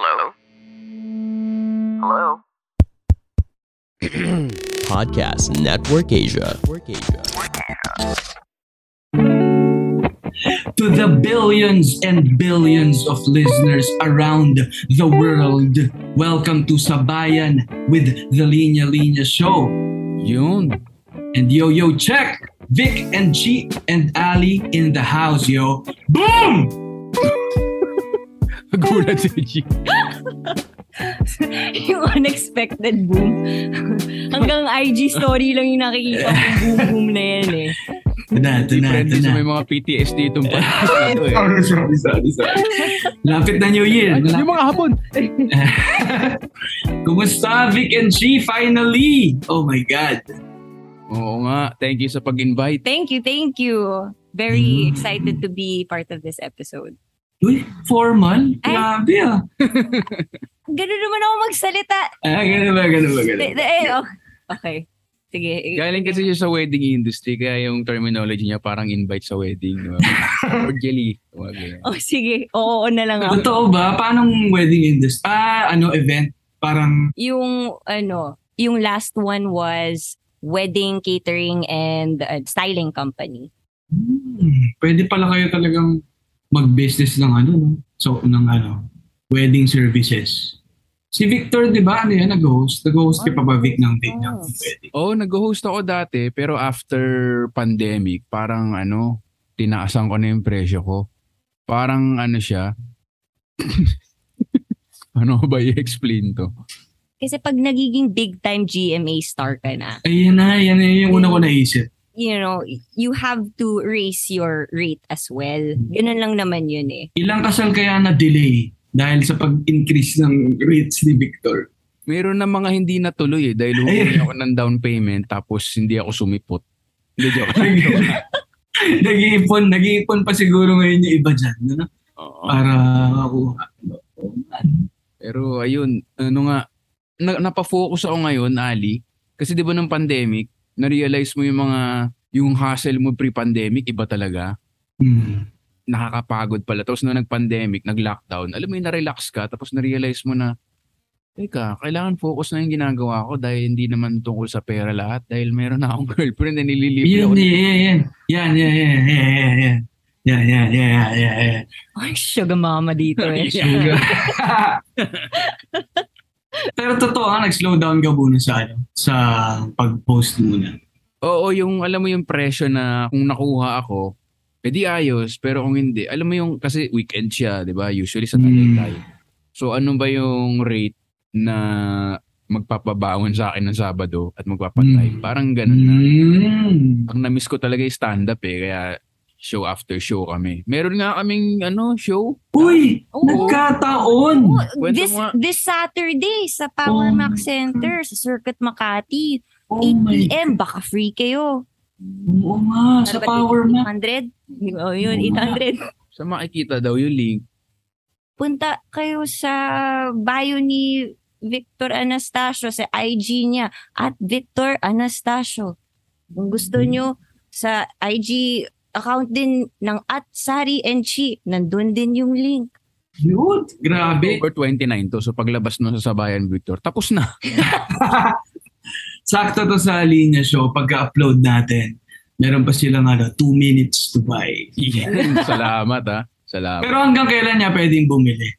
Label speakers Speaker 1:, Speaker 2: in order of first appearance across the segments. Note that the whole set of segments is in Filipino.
Speaker 1: Hello? Hello?
Speaker 2: Podcast Network Asia. Network Asia.
Speaker 3: to the billions and billions of listeners around the world. Welcome to Sabayan with the Linya Linya Show.
Speaker 4: Yun.
Speaker 3: And yo, yo, check! Vic and Chi and Ali in the house, yo. Boom!
Speaker 4: Nagulat si G.
Speaker 5: yung unexpected boom. Hanggang IG story lang yung nakikita ko boom-boom na yan eh.
Speaker 3: Ito na, ito na, ito
Speaker 4: Friendly sa
Speaker 3: na.
Speaker 4: may mga PTSD itong podcast na to eh.
Speaker 3: Sorry, sorry, sorry, sorry. Lapit na New Year.
Speaker 4: Ay, yung mga hapon.
Speaker 3: Kumusta, Vic and Chi? Finally! Oh my God.
Speaker 4: Oo nga. Thank you sa pag-invite.
Speaker 5: Thank you, thank you. Very
Speaker 3: Mm.
Speaker 5: excited to be part of this episode.
Speaker 3: Uy, formal?
Speaker 5: Ay.
Speaker 3: Grabe ah.
Speaker 5: Ganun naman ako magsalita.
Speaker 3: Ah, ganun ba, ganun ba, ganun
Speaker 5: Eh,
Speaker 3: ba?
Speaker 5: eh, oh. Okay. Sige.
Speaker 4: Galing kasi siya sa wedding industry kaya yung terminology niya parang invite sa wedding. Cordially.
Speaker 5: Oh, sige. Oo, oo na lang ako.
Speaker 3: Totoo ba? Paano wedding industry? Ah, ano, event? Parang,
Speaker 5: Yung, ano, yung last one was wedding catering and uh, styling company.
Speaker 3: hmm, pwede pala kayo talagang mag-business ng ano, no? So, ng ano, wedding services. Si Victor, di ba? Ano yan? Nag-host? Nag-host ka pa ba, Vic, ng, ng, ng
Speaker 5: Oh.
Speaker 3: wedding?
Speaker 4: Oo, nag-host ako dati pero after pandemic parang ano, tinaasan ko na yung presyo ko. Parang ano siya. ano ba i-explain to?
Speaker 5: Kasi pag nagiging big time GMA star ka na,
Speaker 3: Ayan na, yan na yung una ko naisip.
Speaker 5: You know, you have to raise your rate as well. Ganun lang naman yun eh.
Speaker 3: Ilang kasal kaya na delay dahil sa pag-increase ng rates ni Victor?
Speaker 4: Meron na mga hindi natuloy eh dahil humingi ako ng down payment tapos hindi ako sumipot. Hindi joke.
Speaker 3: nag-iipon, nag-iipon pa siguro ngayon yung iba dyan. Ano?
Speaker 4: Oo.
Speaker 3: Para makuha.
Speaker 4: Pero ayun, ano nga, na, napafocus ako ngayon, Ali. Kasi di ba nung pandemic, na-realize mo yung mga, yung hustle mo pre-pandemic, iba talaga.
Speaker 3: Hmm.
Speaker 4: Nakakapagod pala. Tapos nung nag-pandemic, nag-lockdown, alam mo yung na-relax ka, tapos na-realize mo na, Teka, kailangan focus na yung ginagawa ko dahil hindi naman tungkol sa pera lahat. Dahil meron na akong girlfriend na nililibre
Speaker 3: Yan,
Speaker 4: ako.
Speaker 3: yan, yan. Yan, yan, yan, yan, yan, yan. Yan, yan, yan, yan, yan, yan.
Speaker 5: Ay, sugar mama dito eh.
Speaker 3: Sugar. Pero totoo nga, nag-slow down ka muna sa, ano, sa pag-post muna.
Speaker 4: Oo, yung alam mo yung presyo na kung nakuha ako, edi ayos, pero kung hindi, alam mo yung, kasi weekend siya, di ba? Usually sa Tagaytay. So ano ba yung rate na magpapabaon sa akin ng Sabado at magpapatay?
Speaker 3: Mm.
Speaker 4: Parang ganun na.
Speaker 3: Mm.
Speaker 4: Ang na-miss ko talaga yung stand-up eh, kaya show after show kami. Meron nga kaming ano, show.
Speaker 3: Uy!
Speaker 5: Oo.
Speaker 3: Nagkataon!
Speaker 5: Oh, this,
Speaker 4: mo nga.
Speaker 5: this Saturday sa Power
Speaker 3: Oh.
Speaker 5: Max Center sa Circuit Makati.
Speaker 3: Oh
Speaker 5: 8
Speaker 3: my
Speaker 5: p.m. Baka free kayo.
Speaker 3: Oo nga, sa
Speaker 5: Ano ba,
Speaker 3: Power Max.
Speaker 5: 800? Oh, yun,
Speaker 3: Oo nga.
Speaker 5: 800.
Speaker 4: Sa makikita daw yung link.
Speaker 5: Punta kayo sa bio ni Victor Anastasio sa IG niya at Victor Anastasio. Kung gusto
Speaker 3: Hmm.
Speaker 5: nyo sa IG account din ng at Sari and Chi, nandun din yung link.
Speaker 3: Yun, grabe.
Speaker 4: October 29 to. So paglabas nun sa Sabayan Victor, tapos na.
Speaker 3: Sakto to sa linya show, pagka-upload natin, meron pa silang ano, two minutes to buy.
Speaker 4: Yan. Salamat ha. Salamat.
Speaker 3: Pero hanggang kailan niya pwedeng bumili?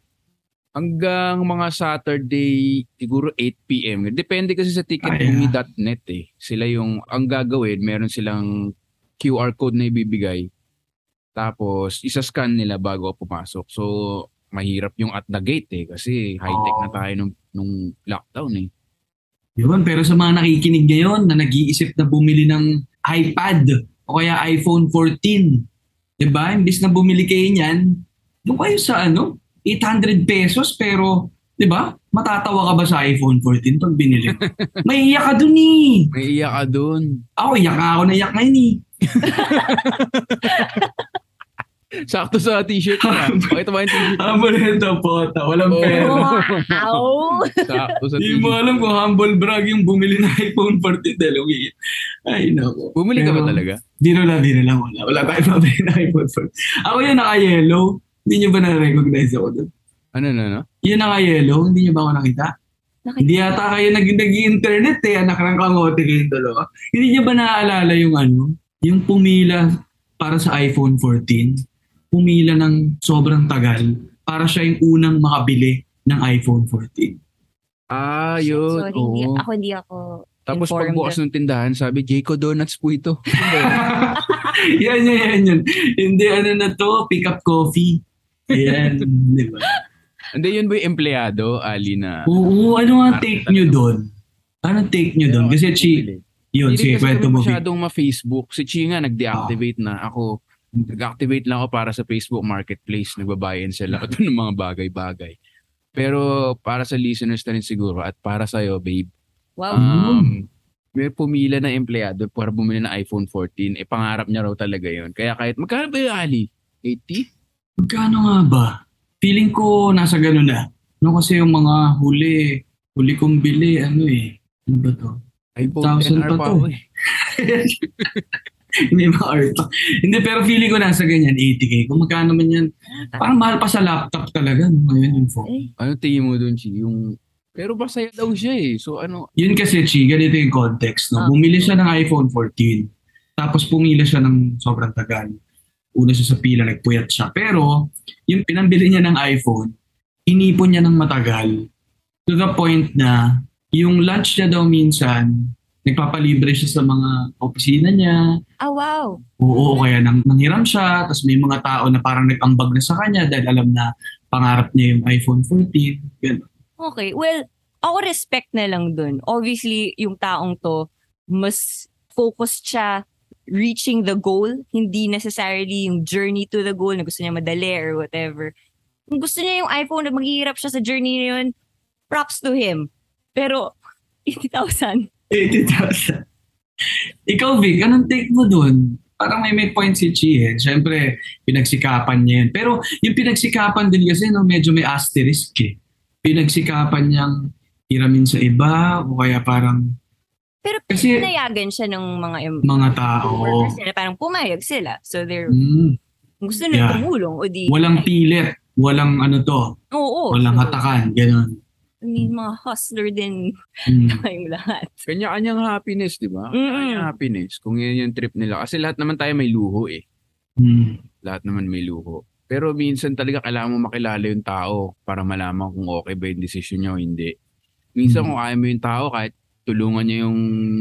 Speaker 4: hanggang mga Saturday, siguro 8pm. Depende kasi sa ticketbumi.net eh. Sila yung, ang gagawin, meron silang QR code na ibibigay. Tapos, isa-scan nila bago pumasok. So, mahirap yung at the gate eh. Kasi high-tech na tayo nung, nung lockdown eh.
Speaker 3: Yun, pero sa mga nakikinig ngayon na nag-iisip na bumili ng iPad o kaya iPhone 14, di ba? Imbis na bumili kayo niyan, doon kayo sa ano, 800 pesos pero, di ba? Matatawa ka ba sa iPhone 14 pag binili? May iyak ka dun eh.
Speaker 4: May iyak ka dun.
Speaker 3: Ako, iyak nga ako na iyak ngayon eh.
Speaker 4: Sakto sa t-shirt niya. Pakita mo yung t-shirt.
Speaker 3: Humble ito po. Walang
Speaker 4: Oo.
Speaker 3: pera.
Speaker 5: Wow!
Speaker 4: Sakto sa
Speaker 3: Hindi mo
Speaker 4: t-shirt.
Speaker 3: alam kung humble brag yung bumili ng iPhone 14 dahil umiiyak. Ay, nako.
Speaker 4: Bumili ka ba talaga?
Speaker 3: Biro lang, biro lang. Wala, wala tayo pabili ng iPhone 14. Ako yung naka-yellow. Hindi nyo ba na-recognize ako doon?
Speaker 4: Ano na, no?
Speaker 3: Yun na nga yellow, hindi niyo ba ako nakita?
Speaker 5: Nakita-
Speaker 3: Hindi yata kayo nag nag-internet eh, anak ng kamote kayong dalawa. Hindi niyo ba naaalala yung ano, yung pumila para sa iPhone 14? Pumila ng sobrang tagal para siya yung unang makabili ng iPhone 14.
Speaker 4: Ah, yun.
Speaker 5: Sorry, hindi,
Speaker 4: Oo.
Speaker 5: ako hindi ako
Speaker 4: Tapos
Speaker 5: informed.
Speaker 4: pagbukas ng tindahan, sabi, Jayco Donuts po ito.
Speaker 3: yan, yan, yan, yan. Hindi, ano na to, pick up coffee. Ayan, di ba?
Speaker 4: Hindi, yun ba yung empleyado, Ali, na...
Speaker 3: Oo, ano nga take nyo doon? Ano take nyo doon? Kasi Chi, yun, sige, kwento mo.
Speaker 4: Masyadong ma-Facebook. Si Chi nga nag-deactivate na. Ako, nag-activate lang ako para sa Facebook Marketplace. Nagbabayan sila ako ng mga bagay-bagay. Pero para sa listeners na rin siguro at para sa'yo, babe,
Speaker 5: Wow.
Speaker 4: um, may pumila na empleyado para bumili ng iPhone 14. Eh, pangarap niya raw talaga yon Kaya kahit, magkano ba yung Ali? 80?
Speaker 3: Magkano nga ba? Feeling ko nasa ganun na. No, kasi yung mga huli, huli kong bili, ano eh. Ano ba to?
Speaker 4: iPhone
Speaker 3: 1,000
Speaker 4: 10R
Speaker 3: pa to.
Speaker 4: eh.
Speaker 3: Hindi ba art? Hindi, pero feeling ko nasa ganyan, 80k. Kung magkano man yan, parang mahal pa sa laptop talaga. No, ngayon yung phone.
Speaker 5: Eh,
Speaker 4: Ano tingin mo dun, Chi? Yung... Pero masaya daw siya eh. So ano,
Speaker 3: Yun kasi, Chi, ganito yung context. No?
Speaker 5: Ah.
Speaker 3: Bumili siya ng iPhone 14. Tapos pumila siya ng sobrang tagal. Una siya sa pila, nagpuyat siya. Pero, yung pinambili niya ng iPhone, inipon niya ng matagal. To the point na, yung lunch niya daw minsan, nagpapalibre siya sa mga opisina niya.
Speaker 5: ah, wow.
Speaker 3: Oo, o kaya nang, nanghiram siya. Tapos may mga tao na parang nag-ambag na sa kanya dahil alam na pangarap niya yung iPhone 14. Ganun.
Speaker 5: Okay. Well, ako respect na lang dun. Obviously, yung taong to, mas focused siya reaching the goal, hindi necessarily yung journey to the goal na gusto niya madali or whatever. Kung gusto niya yung iPhone na maghihirap siya sa journey na yun, props to him. Pero, 80,000.
Speaker 3: 80,000. Ikaw, Vic, anong take mo dun? Parang may may point si Chi eh. Siyempre, pinagsikapan niya yun. Pero yung pinagsikapan din kasi, no, medyo may asterisk eh. Pinagsikapan niyang hiramin sa iba o kaya parang
Speaker 5: Pero
Speaker 3: Kasi-
Speaker 5: pinayagan siya ng mga em-
Speaker 3: mga tao.
Speaker 5: nila. Parang pumayag sila. So, they're,
Speaker 3: Mm,
Speaker 5: gusto nila
Speaker 3: Yeah.
Speaker 5: tumulong, o di...
Speaker 3: walang pilit. Walang ano to.
Speaker 5: Oo.
Speaker 3: Walang
Speaker 5: so,
Speaker 3: hatakan. Ganun.
Speaker 5: I mean, mga hustler din
Speaker 3: Mm.
Speaker 5: tayong lahat.
Speaker 4: kanya-kanyang happiness, di ba?
Speaker 5: Mm-mm.
Speaker 4: Kanya happiness. Kung yun yung trip nila. Kasi lahat naman tayo may luho eh.
Speaker 3: Mm.
Speaker 4: Lahat naman may luho. Pero minsan talaga kailangan mo makilala yung tao para malaman kung okay ba yung decision niya o hindi. Minsan
Speaker 3: Mm.
Speaker 4: kung kaya mo yung tao, kahit tulungan niya yung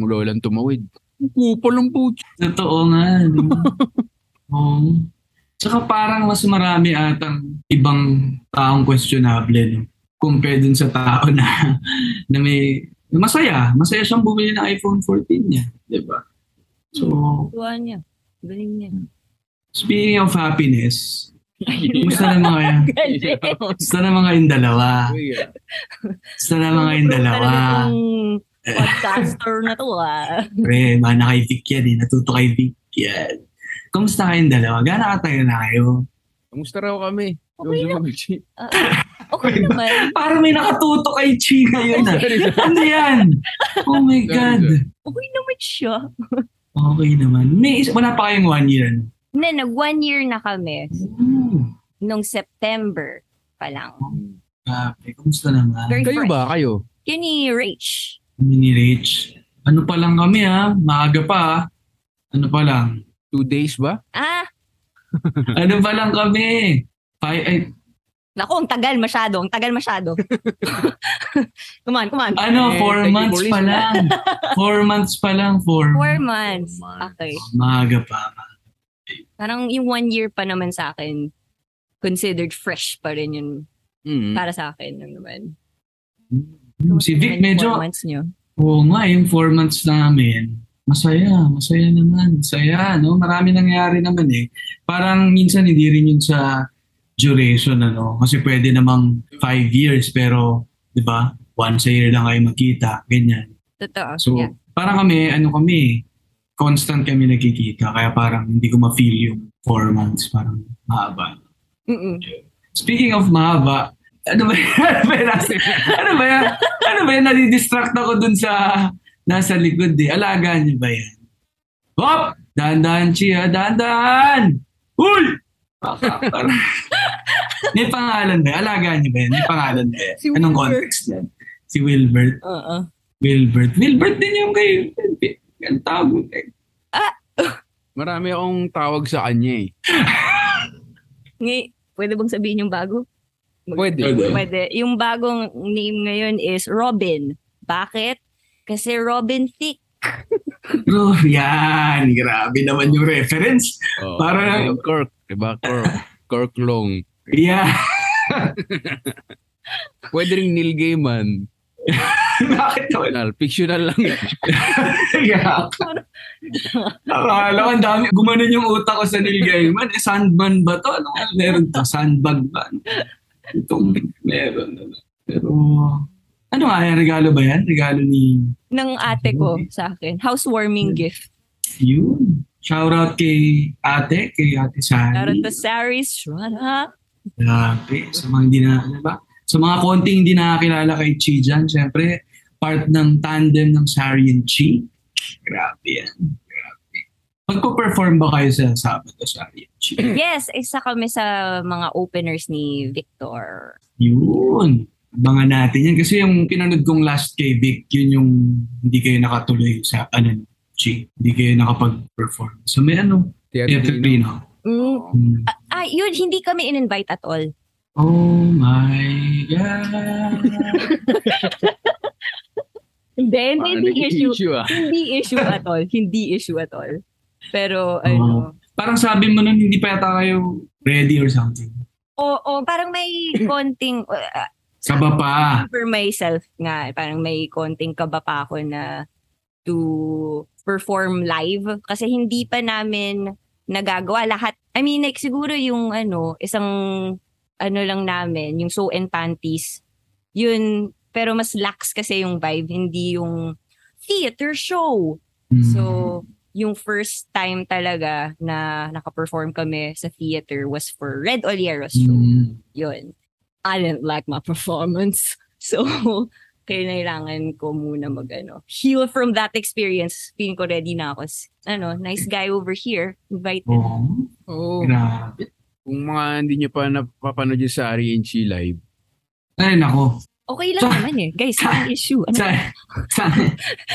Speaker 4: lolang tumawid. Kupal ang puto.
Speaker 3: Totoo nga. Oo. Tsaka parang mas marami atang ibang taong questionable no? compared dun sa tao na, na may masaya. Masaya siyang bumili ng iPhone 14 niya. Di ba? So,
Speaker 5: Tuwa niya. Galing niya.
Speaker 3: speaking of happiness, kumusta na mga yan? Kumusta na mga yung dalawa? Kumusta na mga yung dalawa?
Speaker 5: Podcaster na to ah.
Speaker 3: Pre, mana kay Vic yan eh. Natuto kay Vic yan. Kumusta kayong dalawa? Gano'ng katagal na kayo?
Speaker 4: Kamusta raw kami?
Speaker 5: Okay
Speaker 4: Chi?
Speaker 5: Ah, okay naman.
Speaker 3: Parang may nakatuto kay Chi ngayon ah. Ano yan? Oh my God.
Speaker 5: Okay naman siya.
Speaker 3: Okay naman. May, is- wala pa kayong one year.
Speaker 5: Hindi, nag one year na kami.
Speaker 3: Hmm.
Speaker 5: Nung September pa lang.
Speaker 3: Grabe, kumusta naman?
Speaker 5: Very
Speaker 4: Kayo
Speaker 5: fresh.
Speaker 4: ba? Kayo?
Speaker 5: Yun ni Rach.
Speaker 3: Kami ni Rich. Ano pa lang kami ha? Maaga pa ha? Ano pa lang?
Speaker 4: Two days ba?
Speaker 5: Ah,
Speaker 3: Ano pa lang kami? Five, ay,
Speaker 5: naku, ang tagal masyado. Ang tagal masyado. come on, come on.
Speaker 3: ano,
Speaker 4: Eh,
Speaker 3: four
Speaker 4: you
Speaker 3: months pa lang. Four months pa lang. Four,
Speaker 5: Four
Speaker 3: months.
Speaker 5: months. Okay.
Speaker 3: Maaga pa.
Speaker 5: Parang yung one year pa naman sa akin, considered fresh pa rin yun
Speaker 4: Mm.
Speaker 5: para sa akin lang naman.
Speaker 3: Hmm, Si Vic medyo,
Speaker 5: Four months nyo.
Speaker 3: oo nga, yung four months namin, masaya, masaya naman. Masaya, no? Marami nangyari naman eh. Parang minsan hindi rin yun sa duration, ano? Kasi pwede namang five years, pero, di ba? Once a year lang kayo magkita, ganyan.
Speaker 5: Totoo.
Speaker 3: So,
Speaker 5: yeah.
Speaker 3: parang kami, ano kami, constant kami nagkikita. Kaya parang hindi ko ma-feel yung four months. Parang mahaba.
Speaker 5: Mm-mm.
Speaker 3: Speaking of mahaba, ano ba yan? Ano ba yan? Ano ba yan? Ano ba yan? Nadidistract ako dun sa nasa likod eh. Alagaan niyo ba yan? Hop! Dahan-dahan, Chia. Dahan-dahan! Uy! May pangalan ba? Alaga niyo ba yan? May pangalan ba yan?
Speaker 5: Si
Speaker 3: Anong
Speaker 5: Wilbert.
Speaker 3: context yan? Si Wilbert.
Speaker 5: Oo.
Speaker 3: Wilbert. Wilbert din yung kay... Ang tawag mo kay...
Speaker 4: Marami akong tawag sa kanya eh.
Speaker 5: Ngay, pwede bang sabihin yung bago?
Speaker 4: Pwede.
Speaker 3: Pwede.
Speaker 5: Pwede. Yung bagong name ngayon is Robin. Bakit? Kasi Robin Thicke.
Speaker 3: Bro, yan. Grabe naman yung reference.
Speaker 4: Oh,
Speaker 3: Para-
Speaker 4: yung Kirk, diba? Kirk. Kirk Long.
Speaker 3: Yeah.
Speaker 4: Pwede rin Neil Gaiman.
Speaker 3: Bakit naman?
Speaker 4: Fictional, fictional lang.
Speaker 3: Yeah. Akala ko ang dami. Gumanon yung utak ko sa Neil Gaiman. Eh, sandman ba to? Ano meron to? Sandbag ba? Itong meron. ano. Pero, ano nga yan? Regalo ba yan? Regalo ni...
Speaker 5: ng ate ko sa akin. Housewarming gift.
Speaker 3: Yun. Shout out kay ate, kay ate Sari.
Speaker 5: Meron to Saris, shut up.
Speaker 3: Grabe. Sa mga hindi na, ano ba? Sa mga konting hindi nakakilala kay Chi dyan, syempre, part ng tandem ng Sari and Chi. Grabe yan. Magpo-perform ba kayo sa Sabado, and Chi?
Speaker 5: Yes, isa kami sa mga openers ni Victor.
Speaker 3: Yun. Abangan natin yan. Kasi yung pinanood kong last kay Vic, yun yung hindi kayo nakatuloy sa ano, Chi. Hindi kayo nakapag-perform. So may ano,
Speaker 4: Theater Trino.
Speaker 5: Mm.
Speaker 3: Hmm.
Speaker 5: Ah, yun, hindi kami in-invite at all.
Speaker 3: Oh my God.
Speaker 5: Hindi, hindi, hindi issue.
Speaker 4: issue ah.
Speaker 5: Hindi issue at all. Hindi issue at all. Pero, ano,
Speaker 3: Parang sabi mo nun, hindi pa yata kayo ready or something.
Speaker 5: o, o parang may konting, uh,
Speaker 3: Kaba pa.
Speaker 5: for myself nga, parang may konting kaba pa ako na to perform live kasi hindi pa namin nagagawa lahat. I mean, like siguro yung ano, isang ano lang namin, yung so and panties, yun, pero mas lax kasi yung vibe, hindi yung theater show.
Speaker 3: Hmm.
Speaker 5: So, yung first time talaga na naka-perform kami sa theater was for Red Oliero's show
Speaker 3: Hmm.
Speaker 5: yun. I didn't like my performance. So, kailangan ko muna mag, ano, heal from that experience. Feeling ko ready na ako. Ano, nice guy over here. Invited.
Speaker 3: Oo. Grabe.
Speaker 4: Kung mga hindi nyo pa napapanood yung sa Ari and Chi live,
Speaker 3: Ay, nako.
Speaker 5: Okay lang naman eh. Guys, no issue. Ano?
Speaker 3: Sa, sa,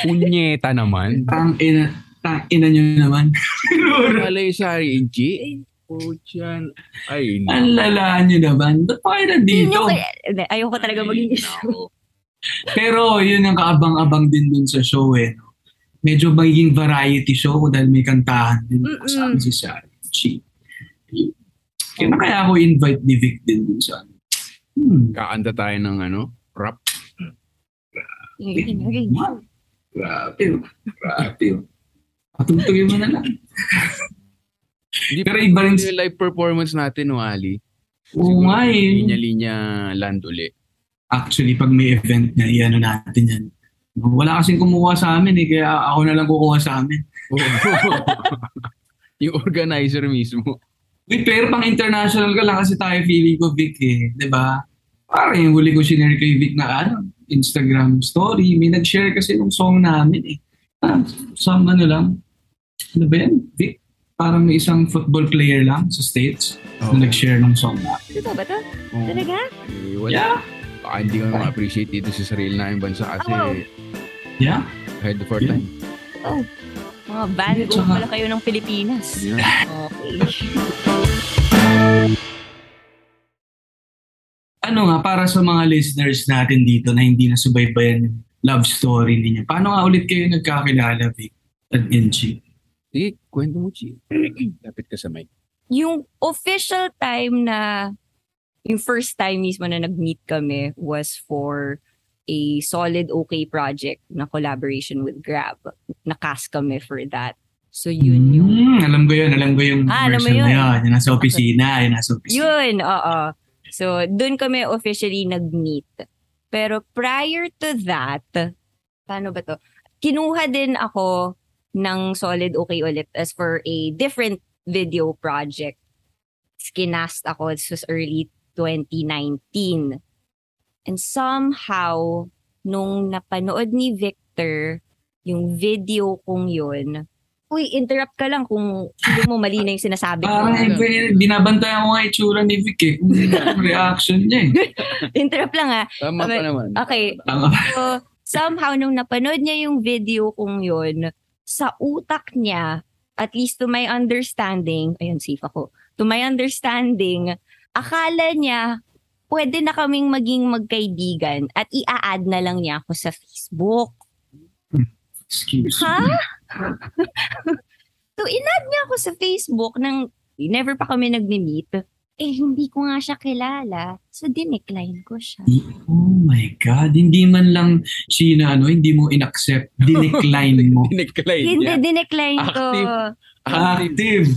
Speaker 4: punyeta naman.
Speaker 3: tang ina, tang ina nyo naman.
Speaker 4: Wala yung sa and Chi. Puchan. Ay,
Speaker 3: Ang lala nyo naman. Ba't pa kayo nandito?
Speaker 5: ayoko talaga maging issue.
Speaker 3: Pero yun ang kaabang-abang din dun sa show eh. no? Medyo magiging variety show dahil may kantahan din. Kasama si Shari. Kaya na kaya ako invite ni Vic din dun sa ano. Hmm.
Speaker 4: Kakanta tayo ng ano, rap.
Speaker 5: Yun, okay.
Speaker 3: Grabe. oh. Grabe. Patugtugin mo na lang. Pero iba rin-
Speaker 4: yung live performance natin, no, Ali?
Speaker 3: Oo nga eh.
Speaker 4: Linya-linya land uli.
Speaker 3: Actually, pag may event na, iano natin yan. Wala kasing kumuha sa amin eh, kaya ako na lang kukuha sa amin.
Speaker 4: yung organizer mismo.
Speaker 3: Wait, pero pang international ka lang kasi tayo feeling ko Vic eh. 'di ba? Parang yung huli ko sinare kay Vic na ano, Instagram story. May nag-share kasi ng song namin eh. Ah, some ano lang. Ano ba yan, Vic? Parang may isang football player lang sa States
Speaker 4: Oh.
Speaker 3: na nag-share ng song namin.
Speaker 5: Ito ba to?
Speaker 4: Oo.
Speaker 5: Talaga?
Speaker 4: Eh, wala.
Speaker 3: Yeah.
Speaker 4: Baka hindi ko ma-appreciate dito sa sarili namin bansa kasi
Speaker 5: Oh.
Speaker 3: Yeah.
Speaker 4: ahead of our
Speaker 3: Yeah.
Speaker 4: time.
Speaker 5: Mga Van Gogh
Speaker 3: Tsaka-
Speaker 5: pala kayo ng Pilipinas.
Speaker 4: Yeah.
Speaker 5: Okay.
Speaker 3: Ano nga, para sa mga listeners natin dito na hindi nasubaybayan yung love story ninyo, paano nga ulit kayo nagkakilala, Vic at NG?
Speaker 4: Sige, kwento mo, Chi. Lapit ka sa mic.
Speaker 5: yung official time na yung first time mismo na nag-meet kami was for a solid okay project na collaboration with Grab. Nakas kami for that. So yun yung
Speaker 3: Hmm, alam ko yun, alam ko yung
Speaker 5: Ah,
Speaker 3: version
Speaker 5: yun.
Speaker 3: na yun. Yung nasa opisina, yung nasa opisina.
Speaker 5: Yun, oo. So, dun kami officially nag-meet. Pero prior to that, paano ba to? Kinuha din ako ng Solid Okay ulit as for a different video project. Skinast ako, this was early 2019. And somehow, nung napanood ni Victor yung video kong yun, Uy, interrupt ka lang kung hindi mo mali na yung sinasabi ko.
Speaker 3: Parang eh, binabantayan ko nga itsura ni Vic eh. Ano reaction niya eh.
Speaker 5: interrupt lang ah.
Speaker 4: Tama
Speaker 5: Okay.
Speaker 4: pa naman.
Speaker 5: Okay,
Speaker 3: Tama.
Speaker 5: So, somehow, nung napanood niya yung video kong yun, sa utak niya, at least to my understanding, ayun, safe ako, to my understanding, akala niya, pwede na kaming maging magkaibigan at i-add na lang niya ako sa Facebook.
Speaker 3: Excuse
Speaker 5: Ha?
Speaker 3: me.
Speaker 5: so, in-add niya ako sa Facebook nang never pa kami nagmi-meet. Eh, hindi ko nga siya kilala. So, dinecline ko siya.
Speaker 3: Oh my God. Hindi man lang sina ano, hindi mo in-accept. Dinecline mo.
Speaker 4: Dinecline
Speaker 5: Hindi,
Speaker 4: niya.
Speaker 5: dinecline ko.
Speaker 4: Active.
Speaker 3: Active.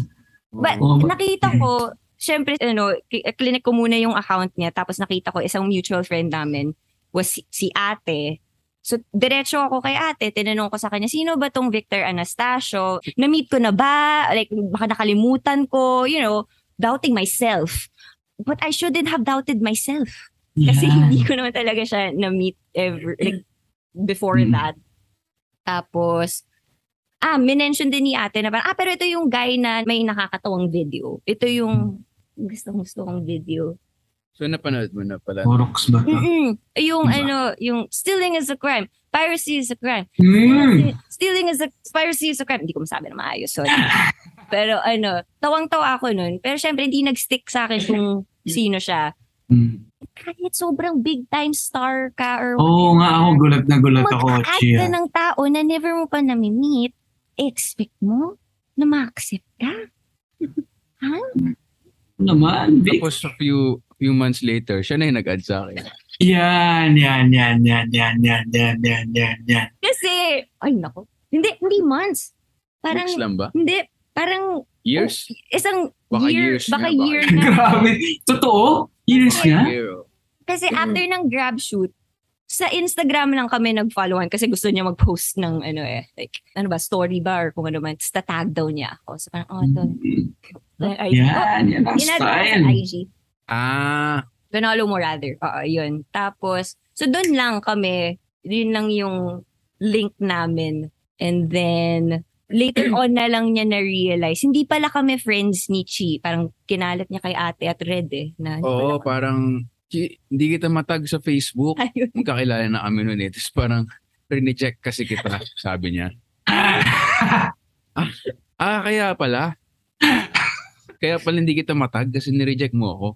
Speaker 5: But
Speaker 3: Oo.
Speaker 5: nakita ko, syempre, ano, ki- clinic ko muna yung account niya. Tapos nakita ko isang mutual friend namin was si, si ate. So, diretso ako kay ate. Tinanong ko sa kanya, sino ba tong Victor Anastasio? Na-meet ko na ba? Like, baka nakalimutan ko, you know, doubting myself. But I shouldn't have doubted myself. Kasi
Speaker 3: Yan.
Speaker 5: hindi ko naman talaga siya na-meet ever, like, before
Speaker 3: Mm.
Speaker 5: that. Tapos, ah, minention din ni ate na parang, ah, pero ito yung guy na may nakakatawang video. Ito yung gusto-gusto kong video.
Speaker 4: So napanood mo na pala.
Speaker 3: Orox ba?
Speaker 5: Mm-mm. Yung
Speaker 3: Diba?
Speaker 5: ano, yung stealing is a crime. Piracy is a crime.
Speaker 3: Mm.
Speaker 5: Stealing is a, piracy is a crime. Hindi ko masabi na maayos, sorry. pero ano, tawang-tawa ako nun. Pero syempre, hindi nag-stick sa akin kung sino siya.
Speaker 3: Mm.
Speaker 5: Kahit sobrang big time star ka or
Speaker 3: Oo nga ako, gulat na gulat ako,
Speaker 5: mag-add ka
Speaker 3: Chia.
Speaker 5: ng tao na never mo pa nami-meet, expect mo na ma-accept ka?
Speaker 3: Naman, Vic.
Speaker 4: Tapos a few few months later, siya na yung nag-add sa akin.
Speaker 3: Yan, yan, yan, yan, yan, yan, yan, yan, yan, yan.
Speaker 5: Kasi, ay nako, hindi, hindi months. Parang,
Speaker 4: Weeks lang ba?
Speaker 5: hindi, parang
Speaker 4: Years?
Speaker 5: isang
Speaker 4: Baka
Speaker 5: year,
Speaker 4: years
Speaker 5: baka
Speaker 4: na, baka
Speaker 5: year
Speaker 4: years.
Speaker 5: na.
Speaker 3: Grabe. Totoo? Years
Speaker 4: Baka
Speaker 3: na?
Speaker 4: year, oh.
Speaker 5: Kasi
Speaker 3: Mm.
Speaker 5: after ng grab shoot, sa Instagram lang kami nag-followan kasi gusto niya mag-post ng ano eh, like, ano ba, story ba or kung ano man, tapos tatag daw niya ako. So parang, oh, ito.
Speaker 3: Mm. Yan, yan ang
Speaker 5: sa
Speaker 3: style.
Speaker 5: IG.
Speaker 4: Ah,
Speaker 5: Pinalo mo rather. Oo, yun. Tapos, so doon lang kami, yun lang yung link namin. And then, later on na lang niya na-realize, hindi pala kami friends ni Chi. Parang kinalat niya kay ate at Red eh. Na,
Speaker 4: oo, parang "Chi, hindi kita matag sa Facebook.
Speaker 5: Ayun.
Speaker 4: Magkakilala na kami noon eh. Tapos parang, rini-check kasi kita, sabi niya. Ah, kaya pala. Kaya pala hindi kita matag kasi nireject mo ako.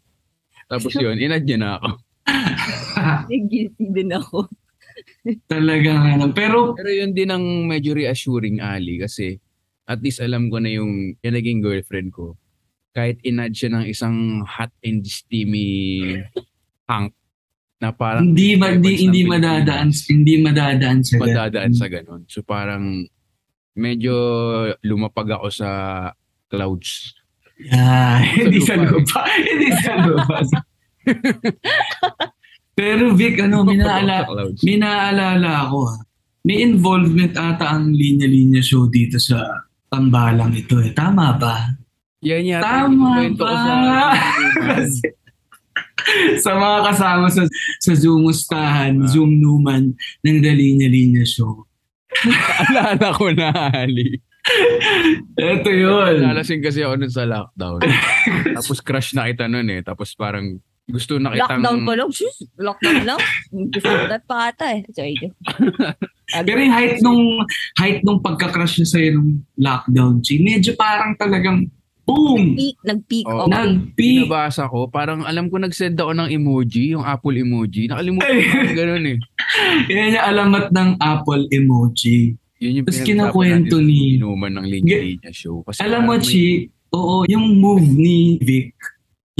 Speaker 4: Tapos yun, inad niya na ako.
Speaker 5: Guilty din ako.
Speaker 3: Talagang ano. Pero,
Speaker 4: Pero yun din ang medyo reassuring Ali kasi at least alam ko na yung, yung naging girlfriend ko. Kahit inad siya ng isang hot and steamy hunk na parang
Speaker 3: hindi, ma, hindi,
Speaker 4: Records
Speaker 3: hindi madadaan, hindi madadaan sa
Speaker 4: madadaan sa ganun. So parang medyo lumapag ako sa clouds.
Speaker 3: Yeah, hindi sa
Speaker 4: lupa.
Speaker 3: lupa. hindi sa lupa. Pero Vic, ano, may
Speaker 4: Lumapag ako clouds.
Speaker 3: may ha. Involvement ata ang linya-linya show dito sa tambalang ito eh. Tama ba?
Speaker 4: Yan yata
Speaker 3: Tama
Speaker 4: kwento ko sa
Speaker 3: ba? Kasi sa mga kasama sa sa Zoom-ustahan,
Speaker 4: Ah.
Speaker 3: Zoom Numan ng The Linya Linya Show.
Speaker 4: Alala ko na, Ali.
Speaker 3: Ito yun.
Speaker 4: Nalasing kasi ako nun sa lockdown. Tapos crush na kita nun eh. Tapos parang gusto na kitang...
Speaker 5: Lockdown pa lang. Sus, lockdown lang. Before that pa ata eh. Sorry.
Speaker 3: Pero yung height nung height nung pagka-crush niya sa'yo nung lockdown, Chi, medyo parang talagang boom!
Speaker 5: Peak, nag-peak.
Speaker 4: Oh.
Speaker 5: okay.
Speaker 3: Nag-peak!
Speaker 4: Nabasa ko, parang alam ko nag-send ako ng emoji, yung Apple emoji. Nakalimutan ko ganun eh.
Speaker 3: Yan yung alamat ng Apple emoji.
Speaker 4: Yun yung
Speaker 3: Tapos ni-
Speaker 4: inuman ng linya-linya show. Kasi
Speaker 3: Alam mo,
Speaker 4: may-
Speaker 3: Chi, oo, yung move ni Vic,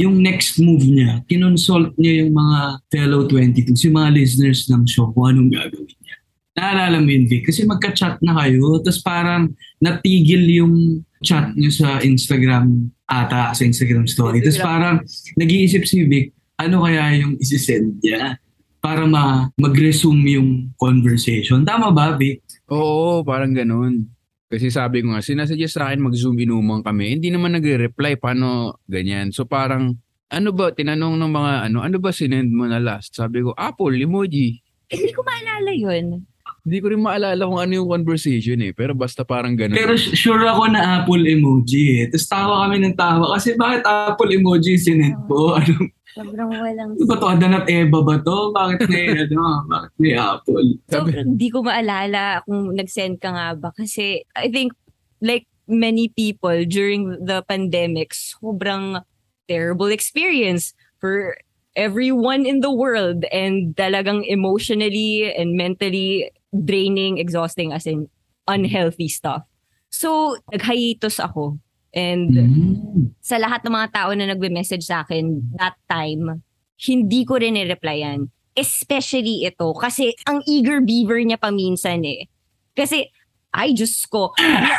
Speaker 3: yung next move niya, kinonsult niya yung mga fellow 22, yung mga listeners ng show, kung anong gagawin niya. Naalala mo yun, Vic? Kasi magka-chat na kayo, tapos parang natigil yung chat niyo sa Instagram ata, sa Instagram story. Tapos parang nag-iisip si Vic, ano kaya yung isi-send niya para ma- mag-resume yung conversation. Tama ba, Vic?
Speaker 4: Oo, parang ganun. Kasi sabi ko nga, sinasuggest sa akin mag-zoom inuman kami. Hindi naman nagre-reply, paano ganyan. So parang, ano ba, tinanong ng mga ano, ano ba sinend mo na last? Sabi ko, Apple, emoji.
Speaker 5: Hindi ko maalala yun.
Speaker 4: Hindi ko rin maalala kung ano yung conversation eh. Pero basta parang ganun.
Speaker 3: Pero sure ako na Apple emoji eh. Tapos tawa kami ng tawa. Kasi bakit Apple emoji sinend po? Ano,
Speaker 5: Sobrang walang...
Speaker 3: ano ba to? Adan at Eva ba to? Bakit may, ano, bakit may Apple?
Speaker 5: So,
Speaker 4: Sabi-
Speaker 5: hindi ko maalala kung nag-send ka nga ba. Kasi I think like many people during the pandemic, sobrang terrible experience for everyone in the world and talagang emotionally and mentally draining, exhausting as in unhealthy stuff. So, nag-hiatus ako. And
Speaker 3: Mm.
Speaker 5: sa lahat ng mga tao na nagbe-message sa akin that time, hindi ko rin i-replyan. Especially ito. Kasi ang eager beaver niya paminsan eh. Kasi, ay, Diyos ko.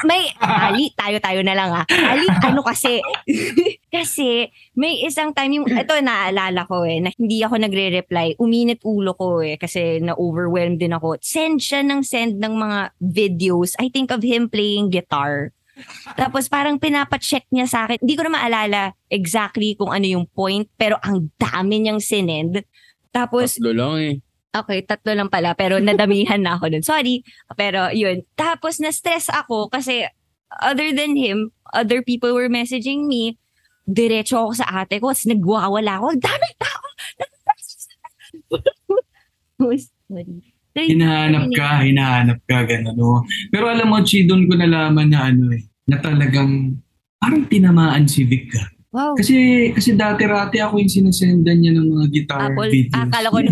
Speaker 5: May, Ali, tayo-tayo na lang ah. Ali, ano kasi? kasi, may isang time yung, ito naalala ko eh, na hindi ako nagre-reply. Uminit ulo ko eh, kasi na-overwhelmed din ako. Send siya ng send ng mga videos. I think of him playing guitar. Tapos parang pinapacheck niya sa akin. Hindi ko na maalala exactly kung ano yung point, pero ang dami niyang sinend. Tapos,
Speaker 4: Tatlo lang eh.
Speaker 5: okay, tatlo lang pala, pero nadamihan na ako dun. Sorry. Pero yun. Tapos na-stress ako kasi other than him, other people were messaging me. Diretso ako sa ate ko, tapos nagwawala ako. Ang dami tao! Sorry.
Speaker 3: Hinahanap ka, hinahanap ka, gano'n. No? Pero alam mo, Chi, doon ko nalaman na ano eh, na talagang parang tinamaan si Vic ka.
Speaker 5: Wow.
Speaker 3: Kasi kasi dati-rati ako yung sinasendan niya ng mga guitar
Speaker 5: Apple,
Speaker 3: videos.
Speaker 5: akala ko na.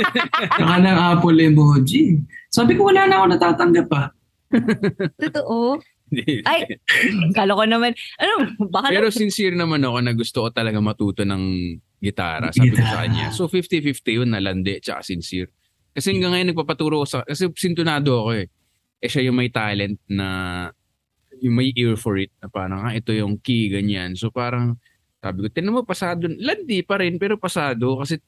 Speaker 3: Saka ng Apple emoji. Sabi ko, wala na ako natatanggap pa.
Speaker 5: Totoo. Ay, akala ko naman, ano, baka
Speaker 4: Pero sincere naman ako na gusto ko talaga matuto ng gitara. Sabi ko sa
Speaker 3: Gitara.
Speaker 4: kanya. So 50-50 yun na landi tsaka sincere. Kasi hanggang ngayon nagpapaturo ko sa... Kasi sintunado ako eh. Eh siya yung may talent na... Yung may ear for it. Na parang, ah, ito yung key, ganyan. So parang, sabi ko, tinan mo, pasado. Landi pa rin, pero pasado. Kasi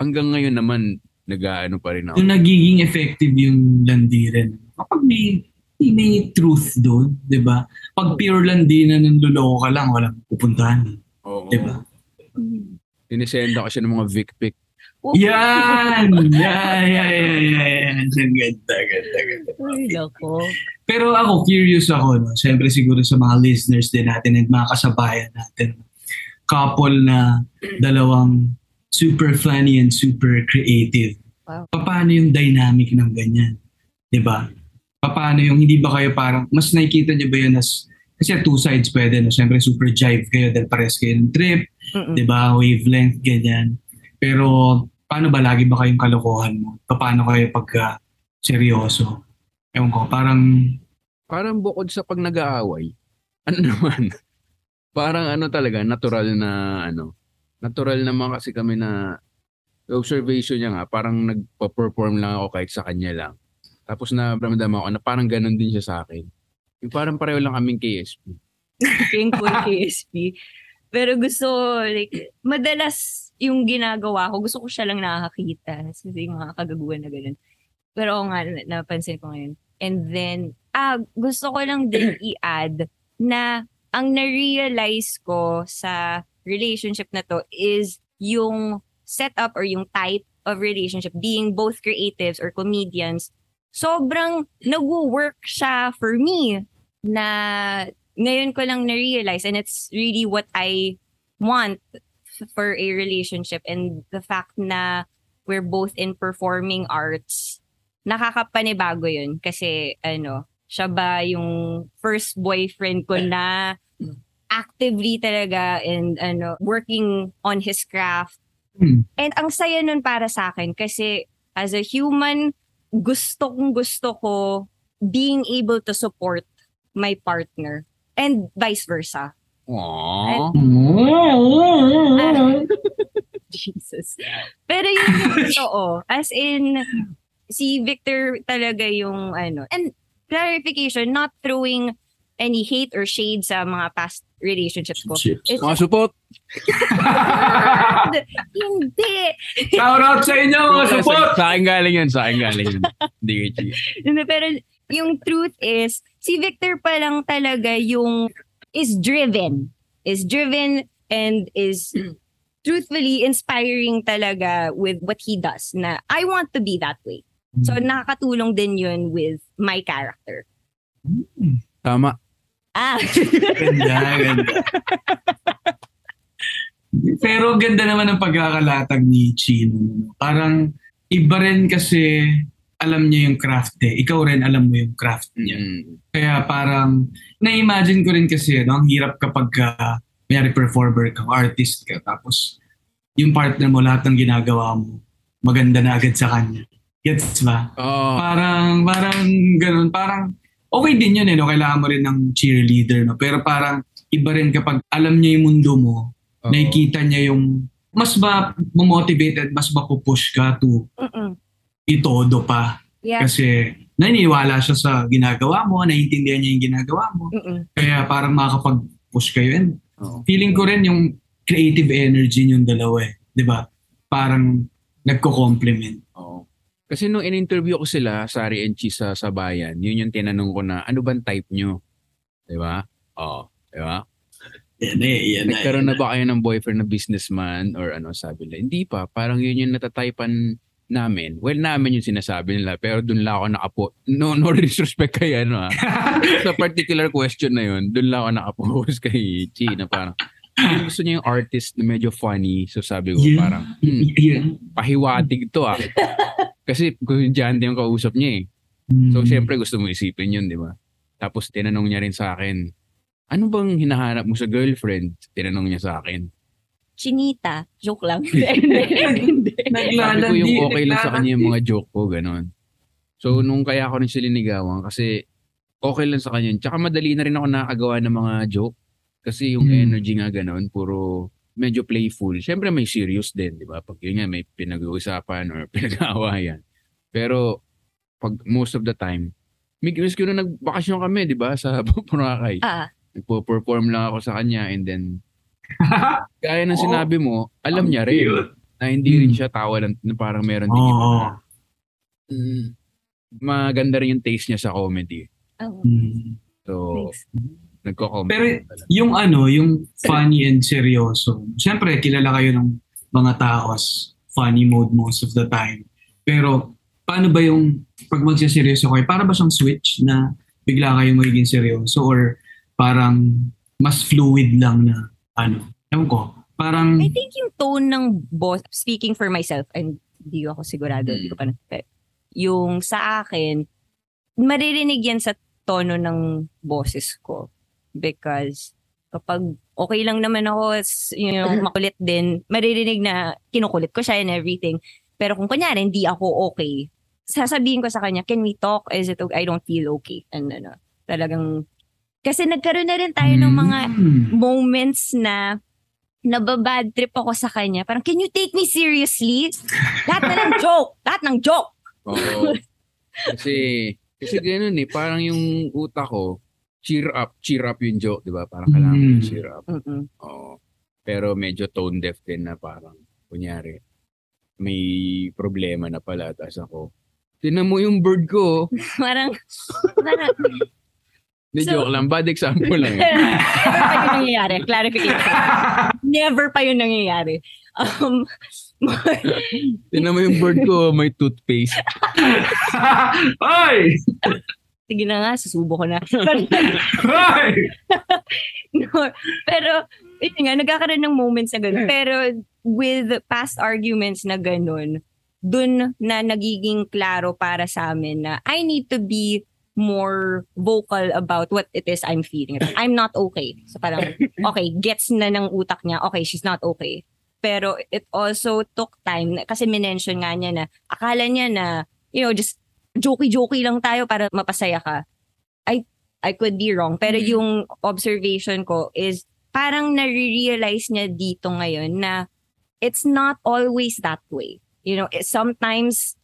Speaker 4: hanggang ngayon naman, nag-ano pa rin ako.
Speaker 3: Kung nagiging effective yung landiren. Kapag may, may, truth doon, di ba? Pag pure landinan ng luloko ka lang, walang pupuntahan.
Speaker 4: Oo.
Speaker 3: Di ba?
Speaker 4: Sinisenda ko siya ng mga Vic Pic.
Speaker 3: Yan! Yan, yan, yan, yan. Ang ganda, ganda, ganda.
Speaker 5: Ay, nako.
Speaker 3: Pero ako, curious ako. No? Siyempre siguro sa mga listeners din natin at mga kasabayan natin. Couple na dalawang super funny and super creative.
Speaker 5: Wow.
Speaker 3: Paano yung dynamic ng ganyan? 'Di ba? Paano yung hindi ba kayo parang, mas nakikita niyo ba yun as, kasi two sides pwede, no? Siyempre super jive kayo dahil pares kayo ng trip. 'di ba? Wavelength, ganyan. Pero paano ba lagi ba kayong kalokohan mo? Paano kayo pagka seryoso? Ewan ko, parang
Speaker 4: parang bukod sa pag nag-aaway, ano naman, parang ano talaga, natural na ano, natural naman kasi kami na observation niya nga, parang nagpa-perform lang ako kahit sa kanya lang. Tapos na ramdam ako na parang ganun din siya sa akin. Yung parang pareho lang kaming KSP.
Speaker 5: Cool KSP. Pero gusto, like, madalas yung ginagawa ko, gusto ko siya lang nakakita. Kasi yung mga kagaguhan na ganun. Pero oo nga, na- napansin ko ngayon. And then, ah, gusto ko lang din i-add na ang na-realize ko sa relationship na to is yung setup or yung type of relationship, being both creatives or comedians, sobrang nag-work siya for me na ngayon ko lang na-realize and it's really what I want for a relationship and the fact na we're both in performing arts, nakakapanibago yun kasi ano, siya ba yung first boyfriend ko na actively talaga and ano, working on his craft.
Speaker 3: Hmm.
Speaker 5: And ang saya nun para sa akin kasi as a human, gusto kong gusto ko being able to support my partner and vice versa.
Speaker 4: Aww.
Speaker 5: Ah, Jesus. Pero yun yung totoo. As in, si Victor talaga yung ano. And clarification, not throwing any hate or shade sa mga past relationships ko. It's
Speaker 4: Mga support.
Speaker 5: hindi.
Speaker 3: Shout out sa inyo, mga support!
Speaker 4: Sa, sa akin galing yun. Sa akin galing yun. Hindi kay Chi.
Speaker 5: Hindi, Pero yung truth is, si Victor pa lang talaga yung is driven. Is driven and is truthfully inspiring talaga with what he does na I want to be that way. So, nakakatulong din yun with my character.
Speaker 4: Tama.
Speaker 5: Ah,
Speaker 3: Ganda, ganda. Pero ganda naman ang pagkakalatag ni Chino. Parang iba rin kasi alam niya yung craft eh. Ikaw rin alam mo yung craft niya.
Speaker 4: Mm.
Speaker 3: Kaya parang na-imagine ko rin kasi no, ang hirap kapag uh, mayari performer ka, artist ka, tapos yung partner mo, lahat ng ginagawa mo, maganda na agad sa kanya. Gets ba?
Speaker 4: Oo.
Speaker 3: Parang, parang ganun. Parang, okay din yun eh, no? Kailangan mo rin ng cheerleader, no? Pero parang, iba rin kapag alam niya yung mundo mo,
Speaker 4: Oo.
Speaker 3: nakikita niya yung, mas ba motivated, mas ba push ka to
Speaker 5: mm-mm.
Speaker 3: Itodo pa.
Speaker 5: Yeah.
Speaker 3: Kasi, naniniwala siya sa ginagawa mo, naiintindihan niya yung ginagawa mo.
Speaker 5: Mm-mm.
Speaker 3: Kaya parang makakapag-push kayo. And
Speaker 4: Oo.
Speaker 3: feeling ko rin yung creative energy yung dalawa eh. 'Di ba? Parang nagko-complement.
Speaker 4: Oo. Kasi nung in-interview ko sila, Sari and Chi sa Sabayan, yun yung tinanong ko na, ano bang type nyo? Di ba? Oo. Di ba?
Speaker 3: Yan eh, yan eh.
Speaker 4: Nagkaroon na ba kayo ng boyfriend na businessman or ano sabi nila? Hindi pa. Parang yun yung natatypan namin. Well, namin yung sinasabi nila. Pero dun lang ako nakapo. No, no disrespect kay ano ah. Sa particular question na yun, dun lang ako nakapost kay Chi na parang gusto niya yung artist na medyo funny. So sabi ko
Speaker 3: Yeah.
Speaker 4: parang, hmm,
Speaker 3: Yeah.
Speaker 4: pahiwatig to ah. Kasi komedyante yung kausap niya eh. So,
Speaker 3: Mm.
Speaker 4: syempre gusto mo isipin yun, di ba? Tapos, tinanong niya rin sa akin, ano bang hinahanap mo sa girlfriend? Tinanong niya sa akin.
Speaker 5: Chinita. Joke lang. Hindi.
Speaker 4: Sabi
Speaker 3: Naglalandi.
Speaker 4: ko yung okay lang sa kanya yung mga joke ko, ganon. So, nung kaya ako rin siya linigawan, kasi okay lang sa kanya. Tsaka madali na rin ako nakagawa ng mga joke. Kasi yung
Speaker 3: Hmm.
Speaker 4: energy nga ganon, puro medyo playful. Syempre may serious din, di ba? Pag yun nga, may pinag-uusapan or pinag-aawayan. Pero, pag most of the time, may miss ko na nagbakasyon kami, di ba? Sa Boracay.
Speaker 5: Ah,
Speaker 4: Nagpo-perform lang ako sa kanya and then, gaya ng sinabi mo, alam niya rin na hindi rin
Speaker 3: Hmm.
Speaker 4: siya tawa lang, na parang meron din iba na, mm, maganda rin yung taste niya sa comedy.
Speaker 5: oh,
Speaker 3: Mm.
Speaker 4: So,
Speaker 5: thanks.
Speaker 4: nagko-comedy
Speaker 3: Pero yung ano, yung funny and seryoso. Siyempre, kilala kayo ng mga tao as funny mode most of the time. Pero, paano ba yung pag magsiseryoso kayo? Para ba siyang switch na bigla kayo magiging seryoso or parang mas fluid lang na ano? Ewan ko. Parang,
Speaker 5: I think yung tone ng boss, speaking for myself, and hindi ako sigurado, hindi ko pa na, yung sa akin, maririnig yan sa tono ng boses ko. Because kapag okay lang naman ako, you know, makulit din, maririnig na kinukulit ko siya and everything. Pero kung kunyari, hindi ako okay, sasabihin ko sa kanya, can we talk? Is it okay? I don't feel okay. And ano, talagang, kasi nagkaroon na rin tayo ng mga
Speaker 3: Mm.
Speaker 5: moments na nababad trip ako sa kanya. Parang, can you take me seriously? Lahat na ng joke. Lahat ng joke.
Speaker 4: Oo. kasi, kasi ganun eh, parang yung utak ko, cheer up, cheer up yung joke, di ba? Parang kailangan
Speaker 3: Mm.
Speaker 4: mo cheer up.
Speaker 5: Mm-mm.
Speaker 4: Oo. Pero medyo tone deaf din na parang, kunyari, may problema na pala, tapos ako, tinan mo yung bird ko.
Speaker 5: Parang, parang,
Speaker 4: Hindi,
Speaker 5: So-
Speaker 4: joke lang. Bad example lang. eh.
Speaker 5: never pa yun nangyayari. Clarification. Never pa yun nangyayari. Um,
Speaker 4: Tinan mo yung bird ko, may toothpaste.
Speaker 3: Ay!
Speaker 5: sige na nga, susubo ko na.
Speaker 3: Ay!
Speaker 5: No, pero, yun nga, nagkakaroon ng moments na gano'n. Pero, with past arguments na gano'n, dun na nagiging klaro para sa amin na I need to be more vocal about what it is I'm feeling. I'm not okay. So parang, okay, gets na ng utak niya, okay, she's not okay. Pero it also took time, kasi minention nga niya na, akala niya na, you know, just jokey-jokey lang tayo para mapasaya ka. I I could be wrong. Pero yung observation ko is parang nare-realize niya dito ngayon na it's not always that way. You know, sometimes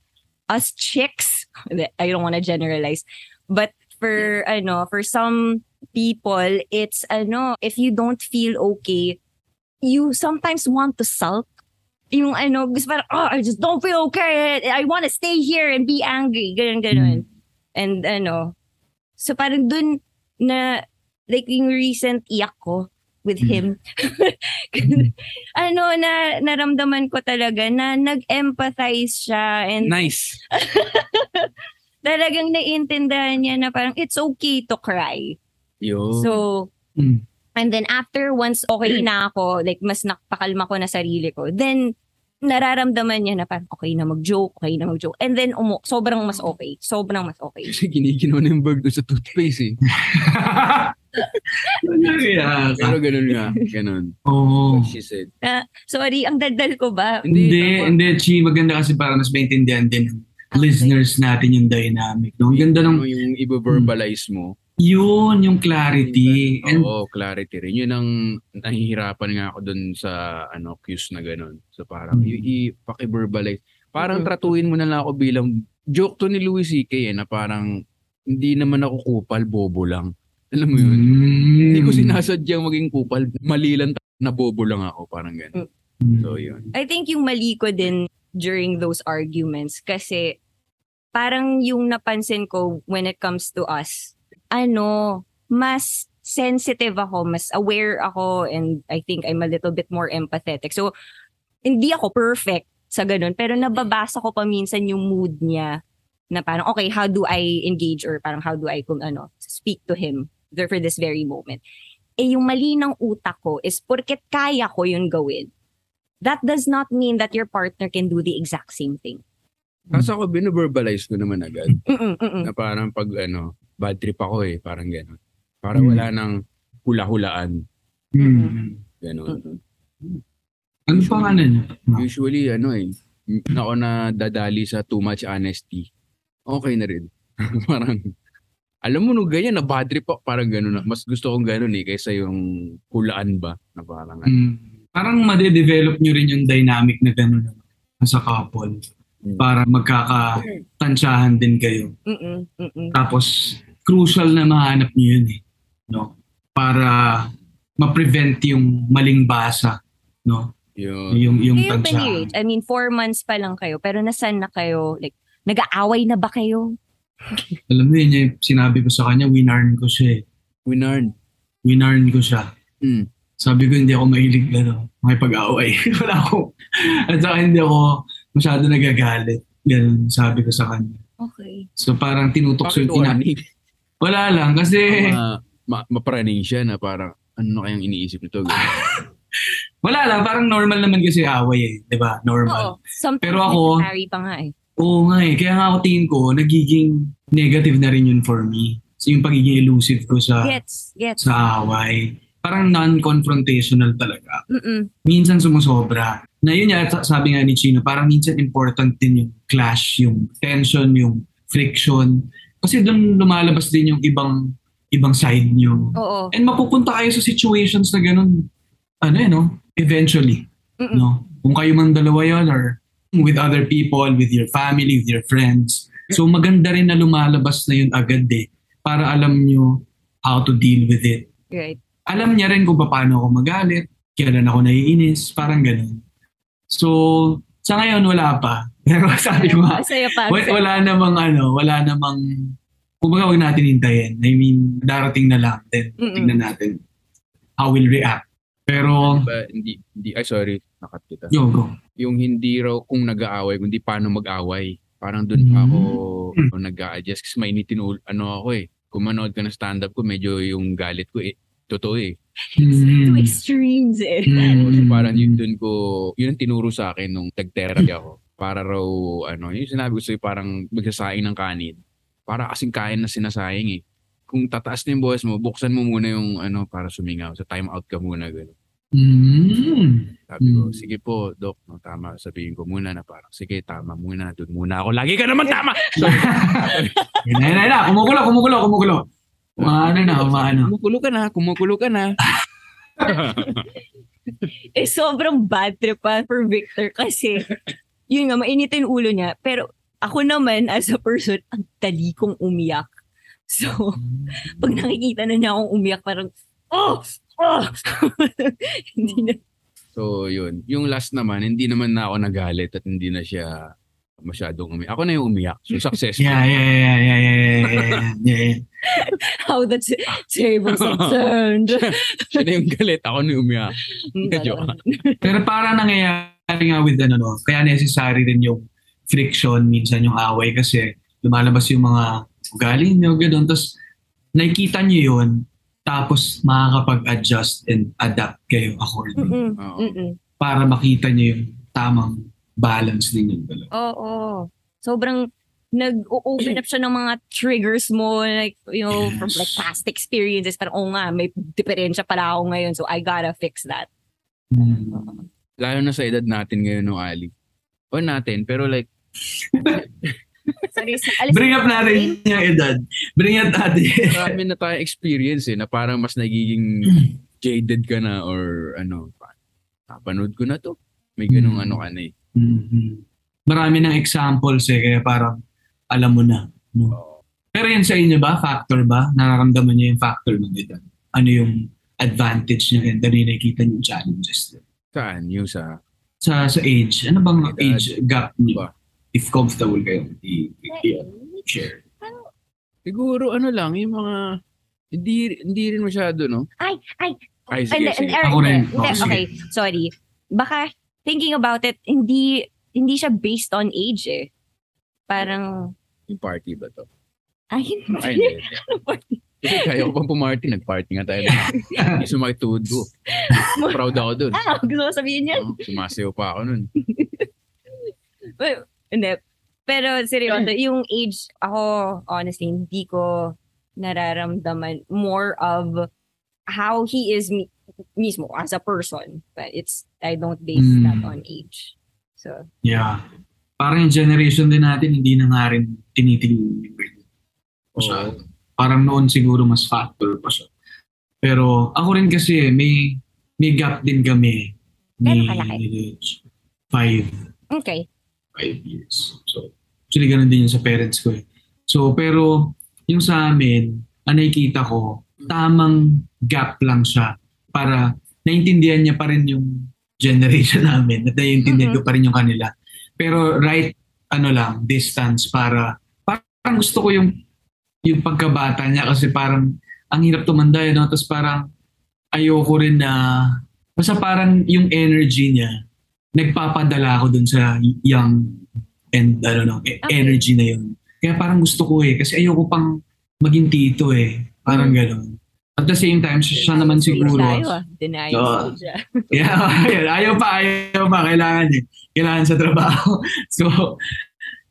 Speaker 5: us chicks, I don't want to generalize, but for ano, for some people, it's ano, if you don't feel okay, you sometimes want to sulk. Yung ano, gusto parang, oh, I just don't feel okay. I want to stay here and be angry. Ganun, ganun. And ano, so parang dun na, like yung recent iyak ko, with
Speaker 3: Mm.
Speaker 5: him. ano, na naramdaman ko talaga na nag-empathize siya and
Speaker 4: Nice.
Speaker 5: talagang naiintindihan niya na parang it's okay to cry.
Speaker 4: Yo.
Speaker 5: So,
Speaker 3: Mm.
Speaker 5: and then after once okay na ako, like mas napakalma ko na sarili ko, then nararamdaman niya na parang okay na mag-joke, okay na mag-joke. And then umu- sobrang mas okay. Sobrang mas okay.
Speaker 4: Kasi giniginaw na yung doon sa toothpaste eh.
Speaker 3: Kaya
Speaker 4: Pero ganun nga. Ganun.
Speaker 3: Oo.
Speaker 4: What she said.
Speaker 5: Ah, sorry, ang daldal ko ba?
Speaker 3: Hindi, hindi, Chi. Maganda kasi para mas maintindihan din ng
Speaker 5: Okay.
Speaker 3: listeners natin yung dynamic. No? Ang ganda ng,
Speaker 4: Ano yung i-verbalize mo.
Speaker 3: yun, yung clarity. And,
Speaker 4: Oo, clarity rin. Yun ang nahihirapan nga ako dun sa ano cues na ganun. So parang
Speaker 3: Mm.
Speaker 4: i- i-paki-verbalize. Parang
Speaker 5: Mm.
Speaker 4: tratuhin mo na lang ako bilang joke to ni Louis C.K. Eh, na parang hindi naman ako kupal, bobo lang. Alam mo yun?
Speaker 3: Mm.
Speaker 4: Hindi ko sinasadyang maging kupal. Mali lang na bobo lang ako. Parang ganun.
Speaker 3: Mm.
Speaker 4: So yun.
Speaker 5: I think yung mali ko din during those arguments kasi parang yung napansin ko when it comes to us, ano, mas sensitive ako, mas aware ako and I think I'm a little bit more empathetic. So, hindi ako perfect sa ganun, pero nababasa ko pa minsan yung mood niya na parang, okay, how do I engage or parang how do I, kung ano, speak to him for this very moment. Eh, yung mali ng utak ko is porket kaya ko yun gawin, that does not mean that your partner can do the exact same thing.
Speaker 4: Kaso ako bino-verbalize ko naman agad.
Speaker 5: Mm-mm, mm-mm.
Speaker 4: Na parang pag ano, bad trip ako eh. Parang ganun. Para
Speaker 3: Mm.
Speaker 4: wala nang hula-hulaan.
Speaker 3: Mm.
Speaker 4: Ganun.
Speaker 5: Mm-mm.
Speaker 3: Ano pa ano niya?
Speaker 4: Usually, ano eh, ako na dadali sa too much honesty. Okay na rin. parang, alam mo no, ganyan, na bad trip ako. Parang gano'n na. Mas gusto kong gano'n eh, kaysa yung hulaan ba? Na parang, ano.
Speaker 3: Parang madedevelop nyo rin yung dynamic na gano'n ano, sa couple.
Speaker 4: Mm.
Speaker 3: Para magkakatansyahan din kayo.
Speaker 5: Mm-mm, mm-mm.
Speaker 3: Tapos, crucial na mahanap nyo yun eh. No? Para ma-prevent yung maling basa. No?
Speaker 4: yun.
Speaker 3: Yung, yung
Speaker 5: Kayo ba ni? I mean, four months pa lang kayo, pero nasan na kayo? Like, nag-aaway na ba kayo?
Speaker 3: Alam mo yun, yung sinabi ko sa kanya, winarn ko siya eh.
Speaker 4: Winarn.
Speaker 3: Winarn ko siya.
Speaker 4: Mm.
Speaker 3: Sabi ko, hindi ako mahilig ano, makipag-away. Wala ako. At saka hindi ako masyado nagagalit. Ganun sabi ko sa kanya.
Speaker 5: Okay.
Speaker 3: So parang tinutok
Speaker 4: Bakit
Speaker 3: yung ina.
Speaker 4: horny?
Speaker 3: Wala lang kasi
Speaker 4: Ma, ma, mapraning siya na parang, ano kayang iniisip nito?
Speaker 3: Wala lang parang normal naman kasi away eh, 'di ba?
Speaker 5: Oo.
Speaker 3: Normal.
Speaker 5: Sometimes
Speaker 3: Pero ako-
Speaker 5: pa nga eh.
Speaker 3: Oo nga eh. Kaya nga ako tingin ko nagiging negative na rin yun for me. So yung pagiging elusive ko sa
Speaker 5: Gets, gets.
Speaker 3: sa away. Parang non-confrontational talaga.
Speaker 5: Mm-mm.
Speaker 3: minsan sumusobra. Na yun nga, sa- sabi nga ni Chino, parang minsan important din yung clash, yung tension, yung friction. Kasi doon lumalabas din yung ibang ibang side nyo.
Speaker 5: Oo.
Speaker 3: And mapupunta kayo sa situations na ganun, ano eh, no? Eventually,
Speaker 5: Mm-mm.
Speaker 3: no? Kung kayo man dalawa yun or with other people, with your family, with your friends. So maganda rin na lumalabas na yun agad eh para alam nyo how to deal with it
Speaker 5: Right.
Speaker 3: Alam niya rin kung paano ako magalit, kailan ako naiinis, parang ganun. So, sa ngayon wala pa. Pero sabi ko
Speaker 5: pa.
Speaker 3: wa- wala namang ano, wala namang, kumbaga wag natin hintayin. I mean, darating na lang. Then,
Speaker 5: Mm-mm.
Speaker 3: tignan natin how we'll react. Pero,
Speaker 4: Diba, hindi, hindi, ay sorry, nakat kita.
Speaker 3: yo, go.
Speaker 4: Yung hindi raw kung nag-aaway, kundi paano mag-away. Parang dun pa ako
Speaker 3: Mm.
Speaker 4: nag-a-adjust kasi mainitin ul- ano ako eh. Kung manood ka ng stand-up ko, medyo yung galit ko eh, totoo eh.
Speaker 5: Two
Speaker 3: Mm.
Speaker 5: extremes eh.
Speaker 3: Mm.
Speaker 4: So parang yun dun ko, yun ang tinuro sa akin nung tag-therapy ako. Para raw, ano, yung sinabi ko sa'yo, parang magsasaing ng kanin. Para kasing kain na sinasayang eh. Kung tataas na yung boses mo, buksan mo muna yung ano para sumingaw. So time out ka muna. Ganun.
Speaker 3: Mm.
Speaker 4: Sabi ko, sige po, Doc, no, tama. Sabihin ko muna na parang, sige, tama muna. Doon muna ako. Lagi ka naman tama! So,
Speaker 3: Yun na, na. Kumukulo, kumukulo, kumukulo. Umaano na, umaano.
Speaker 4: Kumukulo ka na, kumukulo ka na.
Speaker 5: eh, sobrang bad trip pa for Victor kasi, yun nga, mainitin yung ulo niya. Pero ako naman, as a person, ang dali kong umiyak. So, pag nakikita na niya akong umiyak, parang, oh! Oh! Hindi na.
Speaker 4: So, yun. Yung last naman, hindi naman na ako nagalit at hindi na siya masyadong umiyak. Ako na yung umiyak. So, successful.
Speaker 3: Yeah, yeah, yeah, yeah, yeah, yeah, yeah, yeah, yeah.
Speaker 5: How the t- tables have turned.
Speaker 4: Siya na yung galit. Ako na yung umiyak.
Speaker 3: Pero para nangyayari nga with ano, no, kaya necessary din yung friction, minsan yung away kasi lumalabas yung mga ugali nyo, gano'n. Tapos nakikita nyo yun, tapos makakapag-adjust and adapt kayo accordingly.
Speaker 5: Mm-mm.
Speaker 3: para makita nyo yung tamang balance din yung dalawa.
Speaker 5: Oo. Sobrang nag-open up siya ng mga triggers mo, like, you know,
Speaker 3: Yes.
Speaker 5: from like past experiences. Parang, oo nga, may diferensya pala ako ngayon, so I gotta fix that.
Speaker 3: Mm.
Speaker 4: Lalo na sa edad natin ngayon, no, Ali. O natin, pero like,
Speaker 5: Sorry,
Speaker 3: Bring up natin yung edad. Bring up natin.
Speaker 4: marami na tayong experience eh, na parang mas nagiging jaded ka na or ano, pa- napanood ko na to. May ganung
Speaker 3: Hmm.
Speaker 4: ano ka na eh.
Speaker 3: Mhm. Marami ng examples eh, kaya parang alam mo na. No? Pero yun sa inyo ba? Factor ba? Nararamdaman niyo yung factor ng edad? Ano yung advantage niya and ano yung nakikita niyo yung challenges niyo?
Speaker 4: Saan? Yung sa,
Speaker 3: Sa, sa age, ano bang
Speaker 4: Edad.
Speaker 3: age gap niyo?
Speaker 4: Ba?
Speaker 3: If comfortable kayo, i-share.
Speaker 4: siguro ano lang, yung mga, hindi, hindi rin masyado, no?
Speaker 5: Ay, ay,
Speaker 4: Ay, sige, sige.
Speaker 3: Ako rin. Oh,
Speaker 5: okay, sorry. Baka, thinking about it, hindi, hindi siya based on age eh. Parang,
Speaker 4: Yung party ba to?
Speaker 5: ay,
Speaker 4: Ay, hindi. hindi. Kasi kaya ko pang pumarty, nag-party nga tayo. Hindi sumakit tuhod ko. Proud ako dun.
Speaker 5: ah, gusto ko sabihin yan.
Speaker 4: Oh, sumasayaw pa ako nun.
Speaker 5: Well, hindi. Pero seryoso, yung age, ako, honestly, hindi ko nararamdaman more of how he is mi- mismo as a person. But it's, I don't base
Speaker 3: Mm.
Speaker 5: that on age. So,
Speaker 3: Yeah. Parang yung generation din natin, hindi na nga rin tinitingnan yung grade.
Speaker 4: Oo.
Speaker 3: Parang noon siguro mas factor pa siya. Pero ako rin kasi, may may gap din kami ni
Speaker 5: kalaki?
Speaker 3: five,
Speaker 5: okay.
Speaker 3: five years. So, actually ganun din yun sa parents ko eh. So, pero yung sa amin, ang nakikita ko, tamang gap lang siya para naintindihan niya pa rin yung generation namin at naiintindihan ko pa rin yung kanila. Pero right, ano lang, distance para, parang gusto ko yung yung pagkabata niya kasi parang ang hirap tumanda yun, no? Tapos parang ayoko rin na, basta parang yung energy niya, nagpapadala ako dun sa young and ano no, e-
Speaker 5: Okay.
Speaker 3: energy na yun. Kaya parang gusto ko eh, kasi ayoko pang maging tito eh. Parang gano'n. At the same time, siya, naman siguro.
Speaker 5: Tayo ah. Denial siya.
Speaker 3: Yeah, ayun, ayaw pa, ayaw pa. Kailangan eh. Kailangan sa trabaho. So,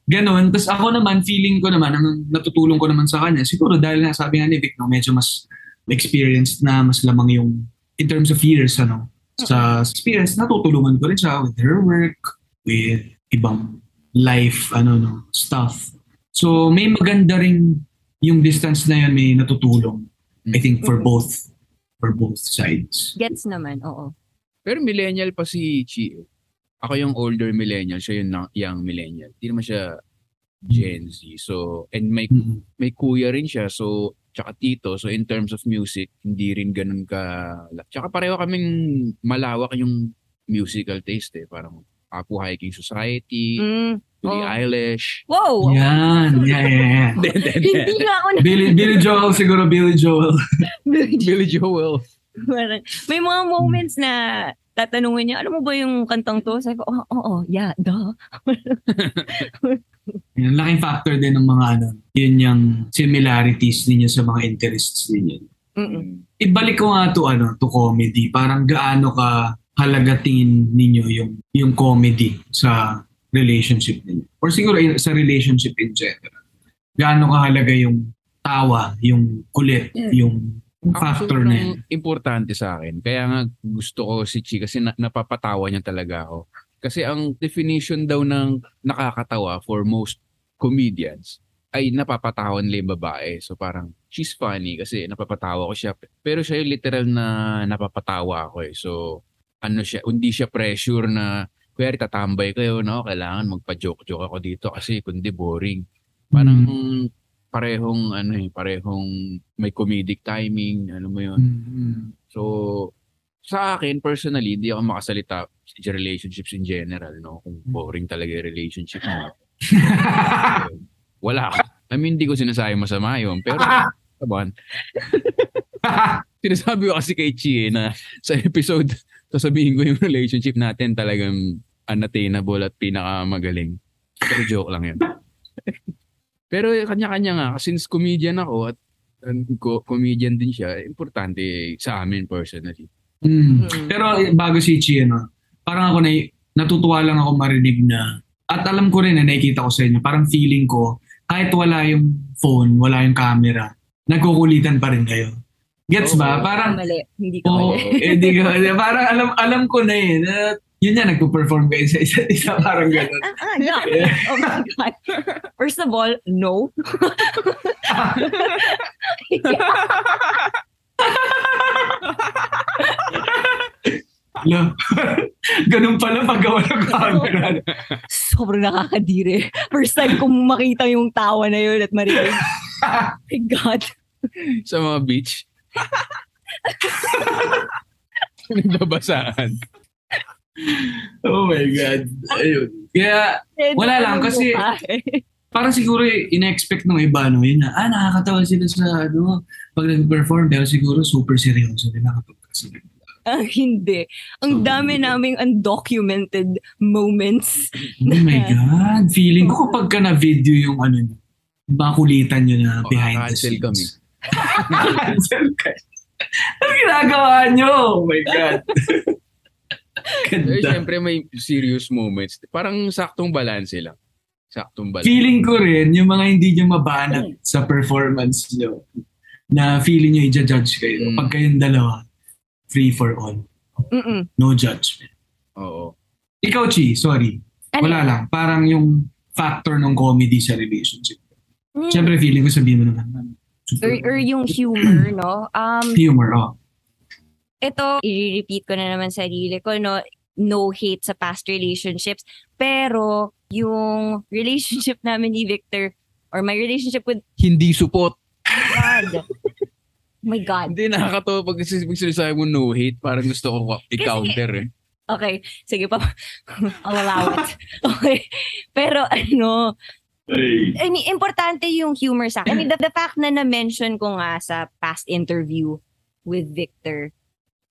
Speaker 3: ganun. Tapos ako naman, feeling ko naman, ang natutulong ko naman sa kanya, siguro dahil nga sabi nga ni Vic, no, medyo mas experienced na, mas lamang yung, in terms of years, ano, sa experience, natutulungan ko rin siya with her work, with ibang life, ano, no, stuff. So, may maganda rin yung distance na yun, may natutulong. I think for both, for both sides.
Speaker 5: Gets naman, oo.
Speaker 4: Pero millennial pa si Chi. eh. Ako yung older millennial, siya yung young millennial. Hindi naman siya Gen Z. So, and may,
Speaker 3: Mhm.
Speaker 4: may kuya rin siya. So, tsaka tito. So, in terms of music, hindi rin ganun ka... Tsaka pareho kaming malawak yung musical taste eh. Parang Apu Hiking Society,
Speaker 5: Mm.
Speaker 4: Billie
Speaker 5: Oh.
Speaker 4: Eilish.
Speaker 5: Wow!
Speaker 3: Yan, yeah, yeah, yeah.
Speaker 4: Hindi,
Speaker 5: nga ako na.
Speaker 3: Billy, Billy Joel, siguro Billy Joel.
Speaker 4: Billy Joel.
Speaker 5: Parang, may mga moments na tatanungin niya, alam mo ba yung kantang to? Sabi ko, oo, oh, oh, yeah, duh.
Speaker 3: Yan, laking factor din ng mga ano, yun yung similarities ninyo sa mga interests ninyo.
Speaker 5: Mm-mm.
Speaker 3: Ibalik ko nga to ano, to comedy. Parang gaano ka halaga tingin ninyo yung yung comedy sa relationship ninyo. Or siguro in- sa relationship in general. Gaano kahalaga yung tawa, yung kulit, yung factor na yun.
Speaker 4: importante sa akin. Kaya nga gusto ko si Chi kasi na- napapatawa niya talaga ako. Kasi ang definition daw ng nakakatawa for most comedians ay napapatawa nila yung babae. So parang she's funny kasi napapatawa ko siya. Pero siya yung literal na napapatawa ako eh. So ano siya, hindi siya pressure na kuya tatambay kayo, no? Kailangan magpa-joke-joke ako dito kasi kundi boring. Parang parehong ano eh, parehong may comedic timing, ano mo yun.
Speaker 3: Mm-hmm.
Speaker 4: So, sa akin, personally, hindi ako makasalita sa relationships in general, no? Kung boring talaga yung relationship mo. Wala. I mean, hindi ko sinasabi masama yun. Pero, kaban. Sinasabi ko kasi kay Chi eh, na sa episode, sasabihin ko yung relationship natin talagang unattainable at pinakamagaling. Pero joke lang yun. Pero kanya-kanya nga, since comedian ako at um, co- comedian din siya, importante sa amin personally.
Speaker 3: Mm. Pero eh, bago si Chi, ano, parang ako na, natutuwa lang ako marinig na, at alam ko rin na nakikita ko sa inyo, parang feeling ko, kahit wala yung phone, wala yung camera, nagkukulitan pa rin kayo. Gets ba? Parang,
Speaker 5: Mali. Hindi ka
Speaker 3: Oo,
Speaker 5: mali.
Speaker 3: eh, di ko, parang alam, alam ko na eh, na, yun yan, nagpo-perform kayo sa isa't isa, parang gano'n.
Speaker 5: Ah, ah, no. Oh my God. First of all, no.
Speaker 3: Alam, ganun pala pag ng camera.
Speaker 5: Sobrang nakakadiri. First time kong makita yung tawa na yun at marinig. Oh my God.
Speaker 4: Sa mga beach. Nagbabasaan.
Speaker 3: Oh my God. Ayun. Kaya, Wala lang, kasi- parang siguro eh, in-expect ng iba, no, yun na, ah, nakakatawa sila sa, ano, pag nag-perform, pero siguro super seryoso nila kapag kasi.
Speaker 5: Ah, hindi. Ang dami naming undocumented moments.
Speaker 3: Oh my God. Feeling ko kapag ka na-video yung ano nyo, makulitan nyo na behind the
Speaker 4: cancel
Speaker 3: scenes.
Speaker 4: kami.
Speaker 3: Ano ginagawa nyo? Oh my God. Ganda.
Speaker 4: syempre may serious moments. Parang saktong balance lang. Saktong balance.
Speaker 3: Feeling ko rin, yung mga hindi nyo mabanat sa performance nyo, na feeling nyo i-judge kayo.
Speaker 4: Mm.
Speaker 3: Pag kayong dalawa, free for all.
Speaker 5: Mm-mm.
Speaker 3: No judgment.
Speaker 4: Oo.
Speaker 3: Ikaw, Chi, sorry.
Speaker 5: Ano?
Speaker 3: Wala lang. Parang yung factor ng comedy sa relationship.
Speaker 5: Mm.
Speaker 3: Siyempre, feeling ko sabihin mo naman.
Speaker 5: Or, or yung humor, no? Um,
Speaker 3: Humor, oh.
Speaker 5: ito, i-repeat ko na naman sa sarili ko, no? No hate sa past relationships. Pero, yung relationship namin ni Victor, or my relationship with
Speaker 4: Hindi support.
Speaker 5: God. Oh my God.
Speaker 4: Hindi nakakatawa pag sinasabi mo no hate, parang gusto ko i-counter eh.
Speaker 5: Okay, sige pa. I'll allow it. Okay. Pero ano, I mean, importante yung humor sa akin. I mean, the, the fact na na-mention ko nga sa past interview with Victor,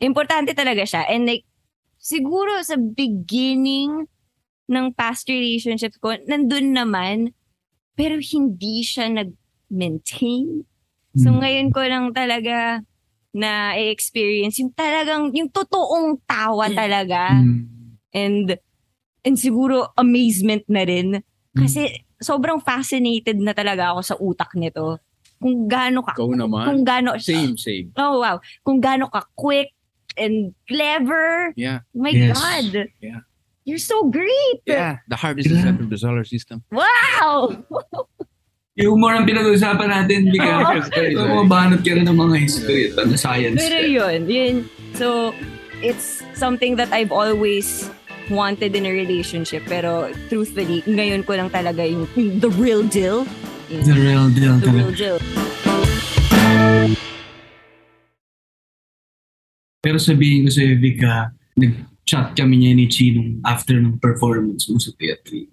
Speaker 5: importante talaga siya. And like, siguro sa beginning ng past relationships ko, nandun naman, pero hindi siya nag-maintain. So
Speaker 3: Hmm.
Speaker 5: ngayon ko lang talaga na experience yung talagang, yung totoong tawa talaga.
Speaker 3: Mm.
Speaker 5: And, and siguro amazement na rin. Kasi sobrang fascinated na talaga ako sa utak nito. Kung gaano ka,
Speaker 4: Ikaw naman.
Speaker 5: kung gaano,
Speaker 4: Same, same.
Speaker 5: oh wow, kung gaano ka quick and clever.
Speaker 4: Yeah.
Speaker 5: My
Speaker 3: Yes.
Speaker 5: God.
Speaker 4: Yeah.
Speaker 5: You're so great.
Speaker 4: Yeah. The heart is of the solar system.
Speaker 5: Wow!
Speaker 3: Yung humor ang pinag-uusapan natin, hindi ka.
Speaker 5: Oo.
Speaker 3: So, mabanat ka rin ng mga history at science.
Speaker 5: Pero yun, yun. So, it's something that I've always wanted in a relationship. Pero truthfully, ngayon ko lang talaga yung, yung the real deal. Yung-
Speaker 3: The real deal
Speaker 5: the
Speaker 3: talaga.
Speaker 5: real deal.
Speaker 3: Pero sabihin ko sa'yo, Vic, ah, nag-chat kami niya ni Chi nung after ng performance mo sa theatre.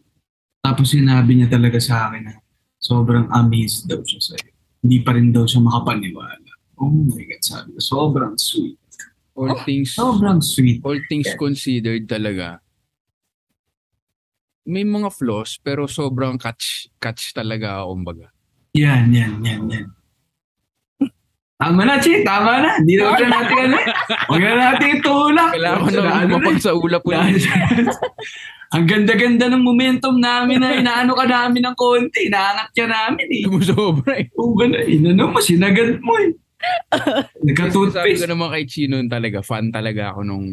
Speaker 3: Tapos sinabi niya talaga sa akin na sobrang amazed daw siya sa'yo. Hindi pa rin daw siya makapaniwala. Oh my God, sabi ko, sobrang sweet.
Speaker 4: All things
Speaker 3: Sobrang sweet.
Speaker 4: all things considered talaga. May mga flaws pero sobrang catch catch talaga ako kumbaga.
Speaker 3: Yan, yan, yan, yan. Tama na, Chi. Tama na. Hindi na na natin ano. Huwag na natin itulak.
Speaker 4: Kailangan ko
Speaker 3: Sa
Speaker 4: na
Speaker 3: ano
Speaker 4: umapag sa ulap ko.
Speaker 3: Ang ganda-ganda ng momentum namin na inaano ka namin ng konti. Inaangat ka namin eh.
Speaker 4: Sobra eh.
Speaker 3: Oo na? Inano mo, sinagad mo eh.
Speaker 4: Sabi ko
Speaker 3: Nagka-toothpaste.
Speaker 4: naman kay Chino talaga, fan talaga ako nung...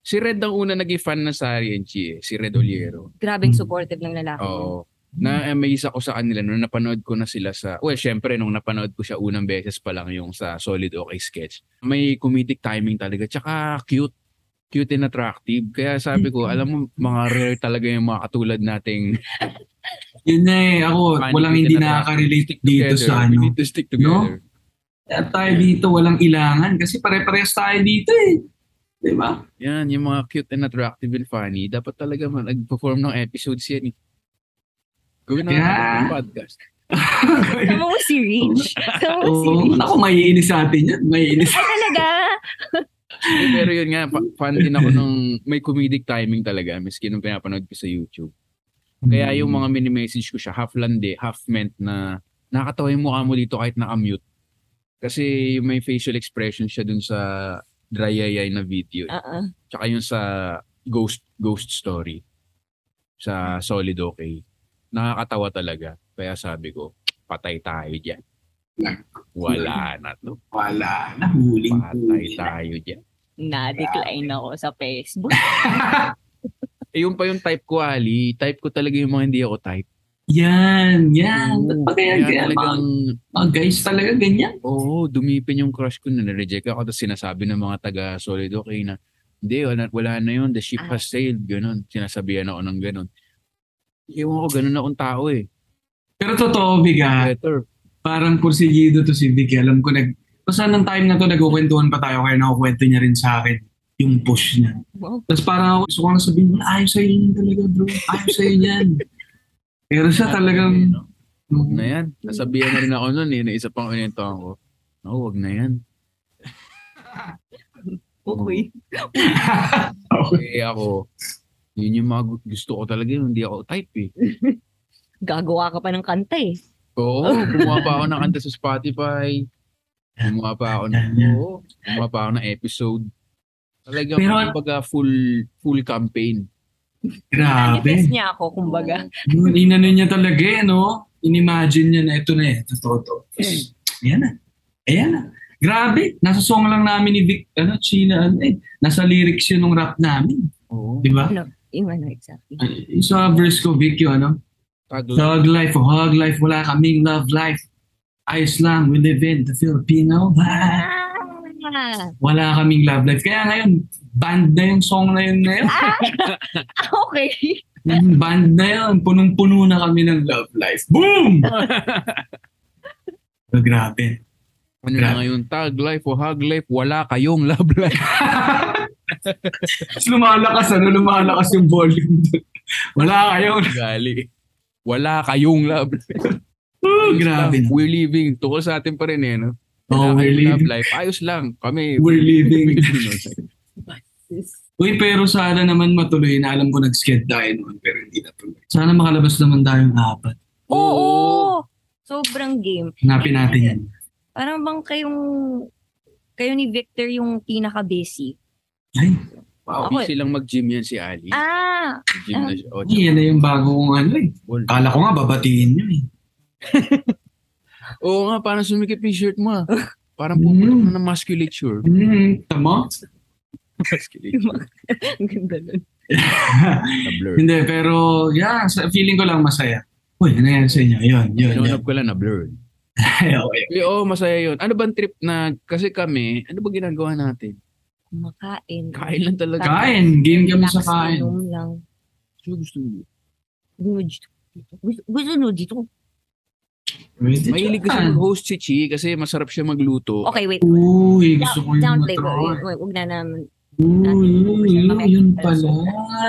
Speaker 4: Si Red ang una naging fan ng Sari and Chi eh, si Red Oliero.
Speaker 5: Grabing supportive ng lalaki.
Speaker 4: Oo. Na-amaze ako sa kanila nung napanood ko na sila sa... Well, syempre, nung napanood ko siya unang beses pa lang yung sa Solid Okay Sketch. May comedic timing talaga. Tsaka cute. Cute and attractive. Kaya sabi ko, alam mo, mga rare talaga yung mga katulad nating
Speaker 3: Yun na eh. Ako,
Speaker 4: Funny,
Speaker 3: walang hindi nakaka-relate dito
Speaker 4: together.
Speaker 3: sa
Speaker 4: We
Speaker 3: ano.
Speaker 4: need to stick together.
Speaker 3: At tayo dito, walang ilangan. Kasi pare-parehas tayo dito eh. Di ba?
Speaker 4: Yan, yung mga cute and attractive and funny. Dapat talaga man, nag-perform ng episodes yan eh. Gawin na
Speaker 3: Yeah.
Speaker 4: yung podcast.
Speaker 5: Sama mo si Rich. Sama mo si
Speaker 3: Oo,
Speaker 5: Rich.
Speaker 3: ako maiinis sa atin yan. Maiinis.
Speaker 5: Ay, talaga?
Speaker 4: Eh, pero yun nga, fa- fan din ako nung may comedic timing talaga, miski nung pinapanood ko sa YouTube. Kaya yung mga mini-message ko siya, half lande, half meant na nakakatawa yung mukha mo dito kahit naka-mute. Kasi yung may facial expression siya dun sa dry eye na video.
Speaker 5: Oo.
Speaker 4: Tsaka yung sa ghost ghost story sa Solid Okay. Nakakatawa talaga. Kaya sabi ko, patay tayo dyan. Wala na to.
Speaker 3: Wala na. Huling
Speaker 4: Patay tayo dyan.
Speaker 5: Na-decline ako sa Facebook.
Speaker 4: Eh, yung pa yung type ko, Ali. Type ko talaga yung mga hindi ako type.
Speaker 3: Yan, yan.
Speaker 4: Oo,
Speaker 3: Ba't ba kaya,
Speaker 4: talagang,
Speaker 3: mga, mga guys talaga ganyan?
Speaker 4: oo, dumipin yung crush ko na na-reject ako. Tapos sinasabi ng mga taga Solid Okay na, hindi, wala, wala na yun. The ship
Speaker 5: Ah.
Speaker 4: has sailed. Ganon. Sinasabihan ako ng ganon. Ewan ko, ganon akong tao eh.
Speaker 3: Pero totoo, Biga,
Speaker 4: Better.
Speaker 3: parang kursigido to si Vicky. Alam ko, nag, basta ng time na to, nagkukwentuhan pa tayo kaya nakukwento niya rin sa akin yung push niya.
Speaker 5: Wow.
Speaker 3: Tapos parang ako, gusto ko lang sabihin, ayos sa'yo yun talaga bro. Ayos sa'yo yan. Pero siya talagang,
Speaker 4: Huwag na yan. Nasabihan na rin ako nun eh. Na isa pang unintuhan ko. Oo, wag na yan.
Speaker 5: Okay.
Speaker 4: Okay ako. Yun yung mga gu- gusto ko talaga yun. Hindi ako type eh.
Speaker 5: Gagawa ka pa ng kanta eh.
Speaker 4: Oo, gumawa pa ako ng kanta sa Spotify. Gumawa pa ako ng, oo, gumawa pa ako ng episode. Talaga,
Speaker 3: Pero-
Speaker 4: kumbaga, full, full campaign.
Speaker 3: Grabe.
Speaker 5: Manifest niya ako, kumbaga.
Speaker 3: Yun, inano niya talaga eh, no? In-imagine niya na ito na eh. Totoo to. Tapos, Ayan na. Ayan na. Grabe. Nasa song lang namin ni Vic, ano, China, ano eh. Nasa lyrics yun ng rap namin.
Speaker 4: Oo.
Speaker 3: Di ba?
Speaker 5: Ano? Yung ano, exactly.
Speaker 3: Yung sa verse ko, Vic, yung ano. Thug life o hug life, wala kaming love life. Ayos lang, we live in the Filipino vibe.
Speaker 5: Ah,
Speaker 3: Wala kaming love life. Kaya ngayon, band na yung song na yun ngayon.
Speaker 5: okay.
Speaker 3: Yung band na yun, punong-puno na kami ng love life. Boom! Oh, grabe.
Speaker 4: Ano na ngayon? Tag life o hug life, wala kayong love life.
Speaker 3: Lumalakas, ano, lumalakas yung volume. doon. Wala kayong...
Speaker 4: Gali. Wala kayong love life.
Speaker 3: Oh, grabe na.
Speaker 4: We're living. Tukol sa atin pa rin eh, no?
Speaker 3: Oh, we're
Speaker 4: kayong love
Speaker 3: living.
Speaker 4: life. Ayos lang. Kami.
Speaker 3: We're living. Uy, pero sana naman matuloy na alam ko nag-sked tayo noon, pero hindi natuloy. Sana makalabas naman tayong apat.
Speaker 5: Oo. Sobrang game.
Speaker 3: Hanapin natin yan.
Speaker 5: Parang bang kayong kayo ni Victor yung pinaka-busy.
Speaker 3: Ay, wow.
Speaker 5: Ako-
Speaker 4: Busy lang mag-gym yan si Ali.
Speaker 5: Ah!
Speaker 4: Gym na siya. Oh,
Speaker 3: Yan na yung bago kong ano eh. Kala ko nga babatiin nyo eh.
Speaker 4: Oo nga, parang sumikip yung shirt mo ah. Parang
Speaker 3: Mm.
Speaker 4: puputok na ng musculature.
Speaker 3: Hmm, tama?
Speaker 4: Musculature.
Speaker 5: Ang ganda nun.
Speaker 3: Hindi, pero yeah, sa- feeling ko lang masaya. Uy, ano yan sa inyo? Yun, yun, yun.
Speaker 4: Pinunap ko lang na blur.
Speaker 3: okay.
Speaker 4: Oo, masaya yun. Ano bang trip na, kasi kami, ano ba ginagawa natin?
Speaker 5: Kumakain.
Speaker 4: Kain lang talaga.
Speaker 3: Kain, game kami sa kain.
Speaker 5: lang.
Speaker 4: Ano gusto mo?
Speaker 5: Gusto mo dito. Gusto, gusto mo dito.
Speaker 4: Mahilig kasi mag-host si Chi kasi masarap siya magluto.
Speaker 5: Okay, wait.
Speaker 3: Uy, gusto ko yung
Speaker 5: Down flavor.
Speaker 3: matry.
Speaker 5: Wait, Huwag na naman.
Speaker 3: Uy, yun pala.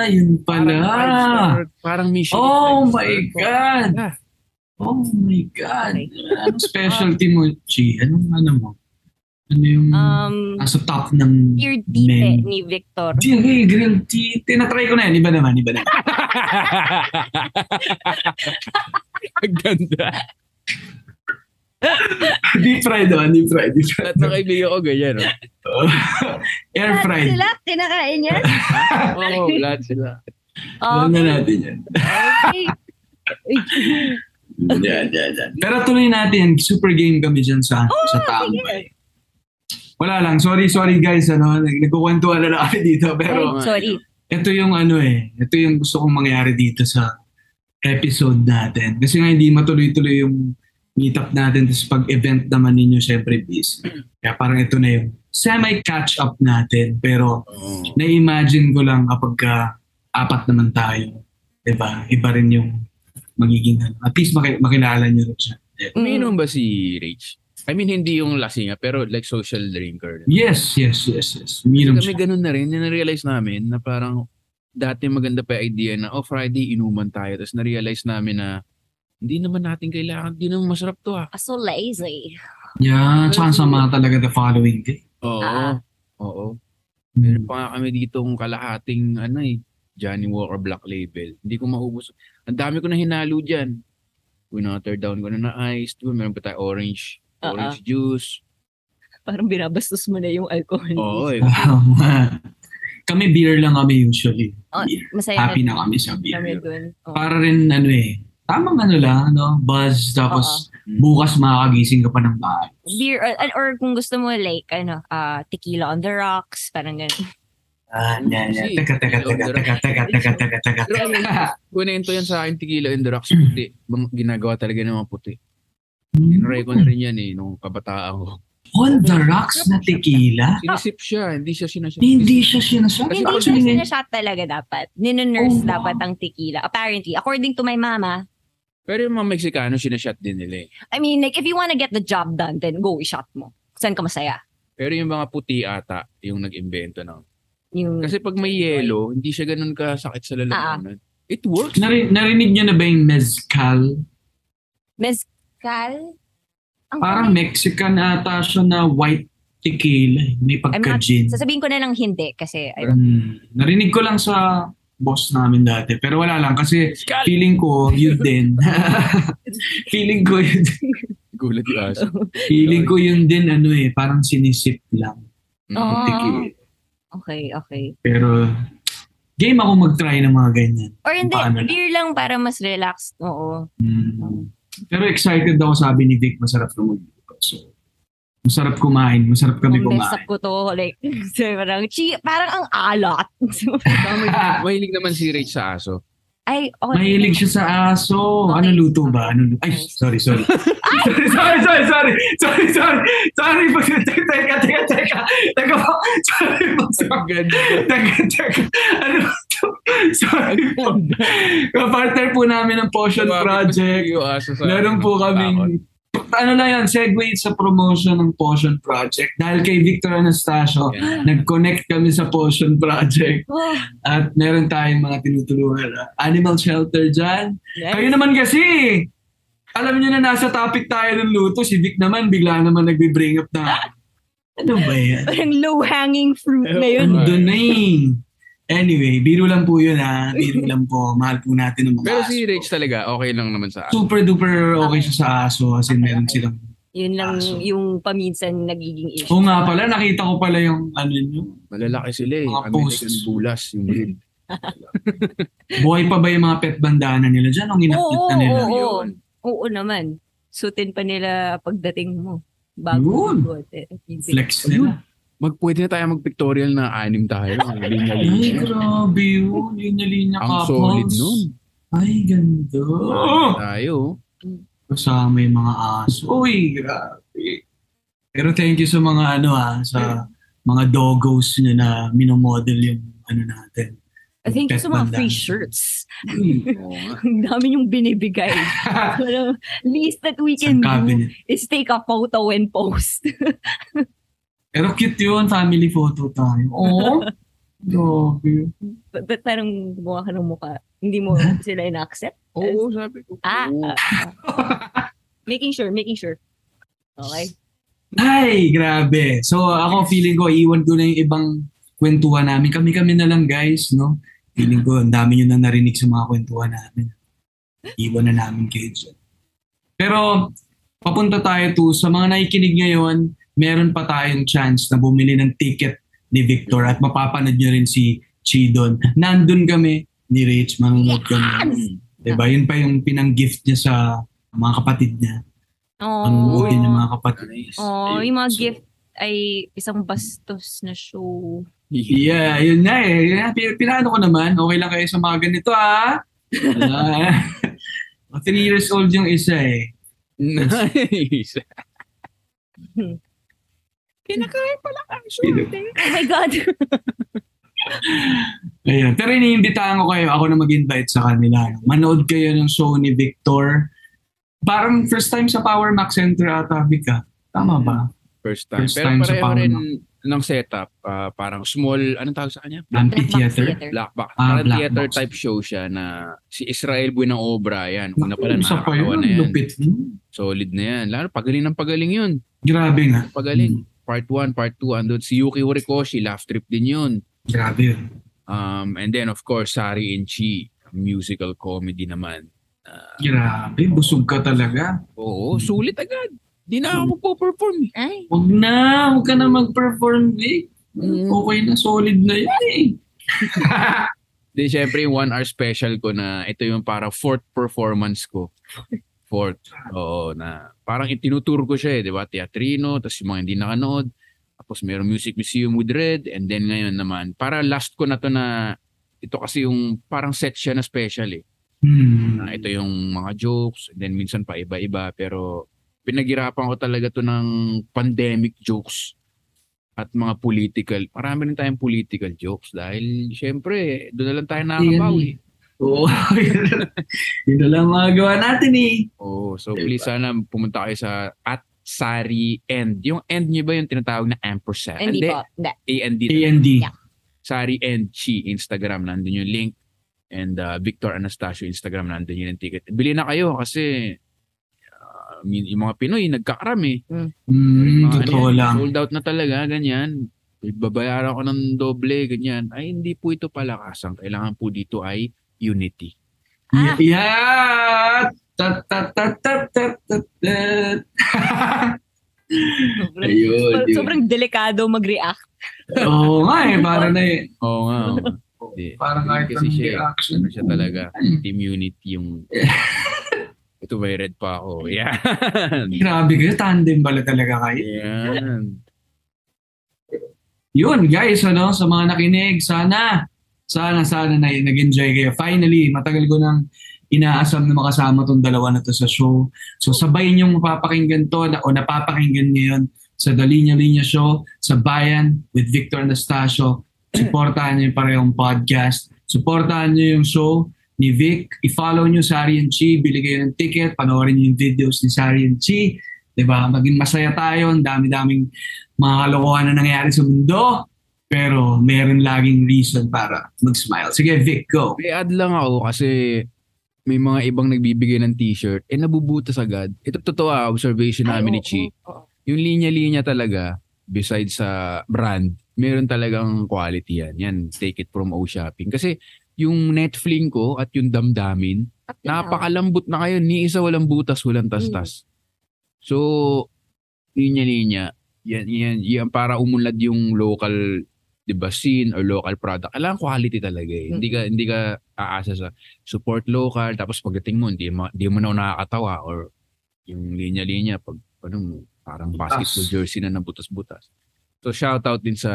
Speaker 3: Yun pala.
Speaker 4: Parang, star, parang Michelin.
Speaker 3: Oh my. God!
Speaker 4: Ah.
Speaker 3: Oh my God!
Speaker 5: Okay.
Speaker 3: Anong specialty mo, Chi? Anong ano mo? Ano yung
Speaker 5: Um,
Speaker 3: nasa top ng
Speaker 5: Pure tite
Speaker 3: men?
Speaker 5: ni Victor.
Speaker 3: Di, hey, grilled tea. Tinatry ko na yan. Iba naman, iba naman.
Speaker 4: Ang ganda.
Speaker 3: Deep fried naman, deep fried. Deep fried.
Speaker 4: Lahat ng kaibigan ko ganyan. Oh.
Speaker 3: Air fried.
Speaker 5: Sila, kinakain yan?
Speaker 4: Oo, lahat sila.
Speaker 3: Alam na natin yan.
Speaker 5: Okay.
Speaker 3: Yan, yan, yan. Pero tuloy natin. Super game kami dyan sa,
Speaker 5: Oh,
Speaker 3: sa tambay. Wala lang. Sorry, sorry guys. Ano, nag- nagkukwentuhan na lang kami dito. Pero
Speaker 5: Ay, sorry.
Speaker 3: ito yung ano eh. Ito yung gusto kong mangyari dito sa episode natin. Kasi nga hindi matuloy-tuloy yung meetup natin. Tapos pag-event naman ninyo, syempre busy. Kaya parang ito na yung semi-catch up natin. Pero
Speaker 4: Oo.
Speaker 3: na-imagine ko lang kapag ka apat naman tayo. Diba? Iba rin yung magiging ano. At least maki- makilala nyo rin siya.
Speaker 4: Umiinom ba si Rach? I mean, hindi yung lasinga, pero like social drinker.
Speaker 3: Yes, yes, yes, yes. Uminom
Speaker 4: Kami
Speaker 3: siya.
Speaker 4: ganun na rin, na-realize namin na parang dati maganda pa yung idea na, oh, Friday, inuman tayo. Tapos na-realize namin na Hindi naman natin kailangan, hindi naman masarap to ah.
Speaker 5: So lazy.
Speaker 3: Yeah, tsaka sama talaga the following day.
Speaker 4: Oo.
Speaker 5: Ah.
Speaker 4: Oo. Meron pa nga kami ditong kalahating ano eh, Johnny Walker Black Label. Hindi ko maubos. Ang dami ko na hinalo dyan. Winater down ko na na ice. Diba, meron pa tayo orange.
Speaker 5: Ah,
Speaker 4: Orange juice.
Speaker 5: Parang binabastos mo na yung alcohol.
Speaker 4: Oo eh.
Speaker 3: kami beer lang kami usually.
Speaker 5: Oh,
Speaker 3: Beer.
Speaker 5: Masaya
Speaker 3: Happy
Speaker 5: na
Speaker 3: na kami sa beer.
Speaker 5: kami dun. Oh.
Speaker 3: Para rin ano eh, tamang ano lang, no? Buzz, tapos bukas makakagising ka pa ng bahay.
Speaker 5: Beer, or, or kung gusto mo like, ano, ah tequila on the rocks, parang ganun.
Speaker 3: Ah, yan, yan.
Speaker 4: Kasi,
Speaker 3: Teka, teka, teka, teka, teka, teka, teka, teka,
Speaker 4: Pero
Speaker 3: teka.
Speaker 4: kunento yan sa akin, tequila in the rocks puti. Ginagawa talaga ng mga puti. Tinry ko na rin yan eh, nung kabataan ko.
Speaker 3: On the rocks na tequila?
Speaker 4: Sinisip siya, hindi siya sinasip.
Speaker 3: Hindi siya sinasabi.
Speaker 5: Hindi siya sinashot talaga dapat. Ninonurse
Speaker 3: Oh, wow.
Speaker 5: dapat ang tequila. Apparently, according to my mama,
Speaker 4: Pero yung mga Meksikano, sinashot din nila eh.
Speaker 5: I mean, like, if you wanna get the job done, then go, i-shot mo. Saan ka masaya?
Speaker 4: Pero yung mga puti ata, yung nag-invento ng
Speaker 5: Yung,
Speaker 4: Kasi pag may yellow, hindi siya ganun kasakit sa lalamunan. It works.
Speaker 3: Nari- narinig niyo na ba yung mezcal?
Speaker 5: mezcal? Ang
Speaker 3: Parang Mexican ata siya na white tequila. eh. May
Speaker 5: not,
Speaker 3: pagka-gin.
Speaker 5: sasabihin ko na lang hindi kasi I
Speaker 3: Hmm. Narinig ko lang sa boss namin dati. Pero wala lang kasi feeling ko yun din. feeling ko yun
Speaker 4: Gulat yung aso.
Speaker 3: Feeling ko yun din ano eh. Parang sinisip lang.
Speaker 4: Mm.
Speaker 5: Oo.
Speaker 3: Tequila.
Speaker 5: Okay, okay.
Speaker 3: Pero game ako mag-try ng mga ganyan.
Speaker 5: Or hindi,
Speaker 3: Paano
Speaker 5: beer lang para mas relaxed. Oo.
Speaker 3: Hmm. Pero excited ako sabi ni Vic, masarap na magluto. So, masarap kumain. Masarap kami
Speaker 5: Kung
Speaker 3: kumain.
Speaker 5: ko to, like, so, parang, chi, parang ang alat.
Speaker 4: Mahilig naman si Rach sa aso.
Speaker 5: Ay, okay.
Speaker 3: Mahilig siya sa aso.
Speaker 5: Okay.
Speaker 3: Ano luto ba? Ano luto? Ay, sorry, sorry. sorry, sorry, sorry, sorry. Sorry, sorry. Sorry. Teka, teka, teka, teka. Teka po. Sorry
Speaker 4: ganda.
Speaker 3: Teka, teka. Ano to? Sorry po. Kapartner po namin ng Potion Project. Meron po kaming ano na yan, segue sa promotion ng Potion Project. Dahil kay Victor Anastasio,
Speaker 4: Yan.
Speaker 3: nag-connect kami sa Potion Project.
Speaker 5: Oh,
Speaker 3: At meron tayong mga tinutulungan. Animal shelter dyan.
Speaker 5: nice.
Speaker 3: Kayo naman kasi, alam niyo na nasa topic tayo ng luto. Si Vic naman, bigla naman nagbe-bring up na, ano ba yan?
Speaker 5: Parang low-hanging fruit na yun.
Speaker 3: Na eh. Anyway, biro lang po yun ha. Biro lang po. Mahal po natin ng mga
Speaker 4: Pero
Speaker 3: aso.
Speaker 4: si Rach talaga, okay lang naman sa aso.
Speaker 3: Super duper okay siya sa aso kasi meron silang
Speaker 5: Yun lang
Speaker 3: Aso.
Speaker 5: yung paminsan nagiging issue.
Speaker 3: Oo nga pala, nakita ko pala yung ano nyo.
Speaker 4: Malalaki sila eh.
Speaker 3: Mga
Speaker 4: American
Speaker 3: posts.
Speaker 4: bulas yung breed.
Speaker 3: Buhay pa ba yung mga pet bandana nila dyan? Ang inakit
Speaker 5: Oo,
Speaker 3: na nila.
Speaker 5: oo, oo.
Speaker 4: Yun.
Speaker 5: Oo naman. Sutin pa nila pagdating mo. Bago
Speaker 3: Yun. Flex nila.
Speaker 4: Mag, pwede na tayo mag-pictorial na anim tayo. Linya
Speaker 3: Ay,
Speaker 4: linya.
Speaker 3: grabe yun. Linya-linya
Speaker 4: Ang
Speaker 3: couples.
Speaker 4: solid nun.
Speaker 3: Ay, ganda.
Speaker 4: Tayo.
Speaker 3: Kasama yung mga aso. Uy, grabe. Pero thank you sa mga ano ha, sa mga doggos nyo na minomodel yung ano natin.
Speaker 5: I think
Speaker 3: Pet
Speaker 5: sa mga free shirts.
Speaker 4: Nga.
Speaker 5: Ang dami yung binibigay. Least that we can do is take a photo and post.
Speaker 3: Pero cute yun, family photo tayo. Oo. Grabe.
Speaker 5: But, but parang gumawa ka ng mukha. Hindi mo sila ina-accept.
Speaker 4: Oo, sabi ko.
Speaker 5: Ah, ah, ah. making sure, making sure. Okay.
Speaker 3: Ay, grabe. So ako feeling ko, iwan ko na yung ibang kwentuhan namin. Kami-kami na lang guys, no? Feeling ko, ang dami nyo na narinig sa mga kwentuhan namin. Iwan na namin kayo dyan. Pero, papunta tayo to, sa mga nakikinig ngayon, meron pa tayong chance na bumili ng ticket ni Victor at mapapanood nyo rin si Chidon. Nandun kami ni Rich, manonood kami. Diba? Yun pa yung pinang-gift niya sa mga kapatid niya. Ang
Speaker 5: Oh,
Speaker 3: uwi ng mga kapatid.
Speaker 5: Oh, yung mga
Speaker 3: So,
Speaker 5: gift ay isang bastos na show.
Speaker 3: Yeah, yun na eh. Pinano ko naman. Okay lang kayo sa mga ganito ah. Three years old yung isa eh.
Speaker 4: Nice.
Speaker 5: Kinakain pala ang show. Oh my God.
Speaker 3: Ayan. Pero iniimbitahan ko kayo, ako na mag-invite sa kanila. Manood kayo ng show ni Victor. Parang first time sa Power Max Center ata, Vic ah. Tama ba?
Speaker 4: First time.
Speaker 3: First
Speaker 4: Pero
Speaker 3: time sa
Speaker 4: pareho
Speaker 3: Power
Speaker 4: rin, ng setup, ah, parang small, anong tawag sa kanya?
Speaker 3: Amphitheater.
Speaker 4: Black box.
Speaker 3: Ah,
Speaker 4: parang
Speaker 3: black
Speaker 4: theater
Speaker 3: box.
Speaker 4: type show siya na si Israel Buena Obra yan. Una pala nakakatawa na yan.
Speaker 3: lupit.
Speaker 4: Solid na yan. Lalo, pagaling ng pagaling yun.
Speaker 3: Grabe nga.
Speaker 4: Pagaling.
Speaker 3: Hmm.
Speaker 4: Part 1, part 2, andun si Yuki Horikoshi, laugh trip din yun.
Speaker 3: Grabe yun.
Speaker 4: Um, and then of course, Sari and Chi, musical comedy naman. Ah,
Speaker 3: Grabe, busog ka talaga.
Speaker 4: oo, sulit agad. Di na ako magpo-perform. eh.
Speaker 5: Ay,
Speaker 3: Huwag na, huwag ka na mag-perform, Vic.
Speaker 4: Mm.
Speaker 3: Okay na, solid na yan eh.
Speaker 4: Then syempre yung one hour special ko na ito yung parang fourth performance ko. Fourth. Oo, na parang itinuturo ko siya eh, di ba? Teatrino, tapos yung mga hindi nakanood. Tapos mayroong music museum with Red. And then ngayon naman, para last ko na to na ito kasi yung parang set siya na special eh.
Speaker 3: Hmm.
Speaker 4: Na ito yung mga jokes, and then minsan pa iba-iba. Pero pinaghirapan ko talaga to ng pandemic jokes at mga political. Marami rin tayong political jokes dahil syempre, doon na lang tayo nakakabawi.
Speaker 3: Oo, yun na- yun na lang magagawa natin eh.
Speaker 4: Oh, so
Speaker 3: Diba?
Speaker 4: please sana pumunta kayo sa at Sari End. Yung end niyo ba yung tinatawag na ampersand?
Speaker 5: hindi po. Hindi.
Speaker 4: A-N-D.
Speaker 3: A&D.
Speaker 5: Yeah.
Speaker 4: Sari End Chi Instagram. Nandun yung link. And uh, Victor Anastasio Instagram. Nandun yun yung ticket. Bili na kayo kasi uh, yung mga Pinoy nagkakaram eh.
Speaker 3: Hmm,
Speaker 4: Mga
Speaker 3: totoo
Speaker 4: ano
Speaker 3: lang.
Speaker 4: Sold out na talaga, ganyan. Babayaran ko ng doble, ganyan. Ay, hindi po ito palakasan. Kailangan po dito ay unity.
Speaker 5: Ah.
Speaker 3: Yeah!
Speaker 5: Sobrang,
Speaker 3: Ayun,
Speaker 5: sobrang delikado mag-react.
Speaker 3: Oo nga eh, para na eh.
Speaker 4: Oo nga. oo. Hindi.
Speaker 3: Parang kahit
Speaker 4: Kasi
Speaker 3: anong
Speaker 4: siya,
Speaker 3: reaction.
Speaker 4: ano siya talaga. Team unity yung... ito may red pa ako. Yan.
Speaker 3: Grabe kayo, tandem pala talaga kayo.
Speaker 4: Yan.
Speaker 3: Yun guys, ano, sa mga nakinig, sana, sana, sana na nag-enjoy kayo. Finally, matagal ko nang inaasam na makasama tong dalawa na to sa show. So sabay niyong mapapakinggan to na, o napapakinggan ngayon sa The Linya Linya Show sa Bayan with Victor Anastasio. Supportahan niyo yung parehong podcast. Supportahan niyo yung show ni Vic. I-follow niyo Sari and Chi. Bili kayo ng ticket. Panoorin niyo yung videos ni Sari and Chi. 'Di ba? Maging masaya tayo. Ang dami-daming mga kalokohan na nangyayari sa mundo. Pero meron laging reason para mag-smile. Sige, Vic, go.
Speaker 4: May add lang ako kasi may mga ibang nagbibigay ng t-shirt eh nabubutas agad. Ito totoo ah, observation namin ni Chi. Yung linya-linya talaga, besides sa brand, meron talagang quality yan. Yan, take it from O Shopping. Kasi yung Netflix ko at yung damdamin, napakalambot na kayo. Ni isa walang butas, walang tastas. So, linya-linya, yan, yan, yan para umunlad yung local di ba, scene or local product. Kailangan quality talaga eh. Hindi ka, hindi ka aasa sa support local, tapos pagdating mo, hindi mo, hindi mo na nakakatawa or yung linya-linya, pag ano, parang basketball jersey na nabutas-butas. So, shout out din sa,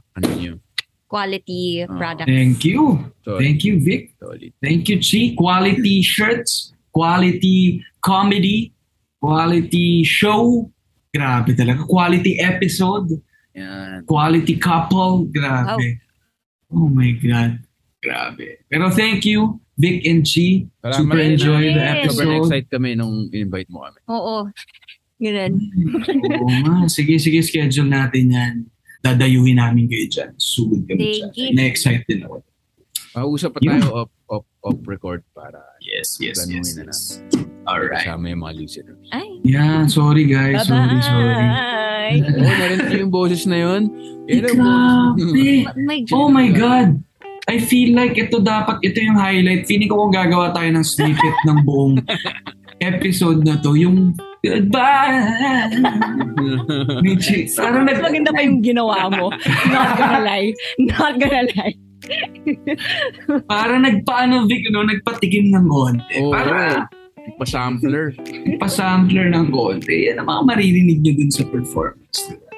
Speaker 4: ano nyo,
Speaker 5: Quality
Speaker 4: Ah.
Speaker 5: product.
Speaker 3: Thank you.
Speaker 4: solid,
Speaker 3: Thank you, Vic.
Speaker 4: solid.
Speaker 3: Thank you, Chi. Quality shirts, quality comedy, quality show. Grabe talaga. Quality episode,
Speaker 4: Yan.
Speaker 3: quality couple. Grabe. Oh my God. Grabe. Pero thank you, Vic and Chi. Super enjoy
Speaker 5: ah.
Speaker 3: the
Speaker 5: Yes.
Speaker 4: Sobrang
Speaker 3: episode.
Speaker 4: excited kami nung invite mo kami.
Speaker 5: Oo. Ganun.
Speaker 3: Oo nga. Sige, sige, schedule natin yan. Dadayuhin namin kayo dyan. Sugod kami
Speaker 5: Thank
Speaker 3: dyan.
Speaker 5: you.
Speaker 3: Na-excite din ako.
Speaker 4: Mausap pa tayo off, off, off record para
Speaker 3: Yes, yes,
Speaker 4: Ganuhin
Speaker 3: yes.
Speaker 4: na
Speaker 3: yes. Alright.
Speaker 4: kasama yung mga listeners.
Speaker 5: Ay.
Speaker 3: Yeah, sorry guys. Sorry, sorry.
Speaker 5: Bye-bye.
Speaker 4: Oo, narinig niyo yung boses na yun? Yun.
Speaker 3: Grabe.
Speaker 5: Oh my God.
Speaker 3: Oh! I feel like ito dapat, ito yung highlight. Feeling ko kung gagawa tayo ng snippet ng buong episode na to, yung goodbye. Michi, parang nag,
Speaker 5: maganda pa yung ginawa mo. Not gonna lie. Not gonna lie.
Speaker 3: parang nagpaano, Vic, no? nagpatikim ng konti.
Speaker 4: Oo.
Speaker 3: Para
Speaker 4: Pa-sampler.
Speaker 3: pa-sampler ng konti. Yan ang mga maririnig nyo dun sa performance. Diba?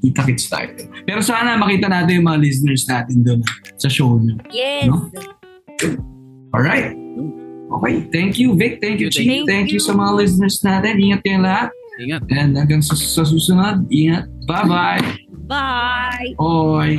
Speaker 3: Kita-kits tayo. Pero sana makita natin yung mga listeners natin dun sa show nyo.
Speaker 5: Yes.
Speaker 3: No? Alright. Okay. Thank you, Vic. Thank you, Chief.
Speaker 5: Thank
Speaker 3: Thank you
Speaker 5: you.
Speaker 3: sa mga listeners natin. Ingat kayong lahat.
Speaker 4: Ingat.
Speaker 3: And hanggang sa, sa susunod, ingat. Bye-bye.
Speaker 5: Bye.
Speaker 3: Oy.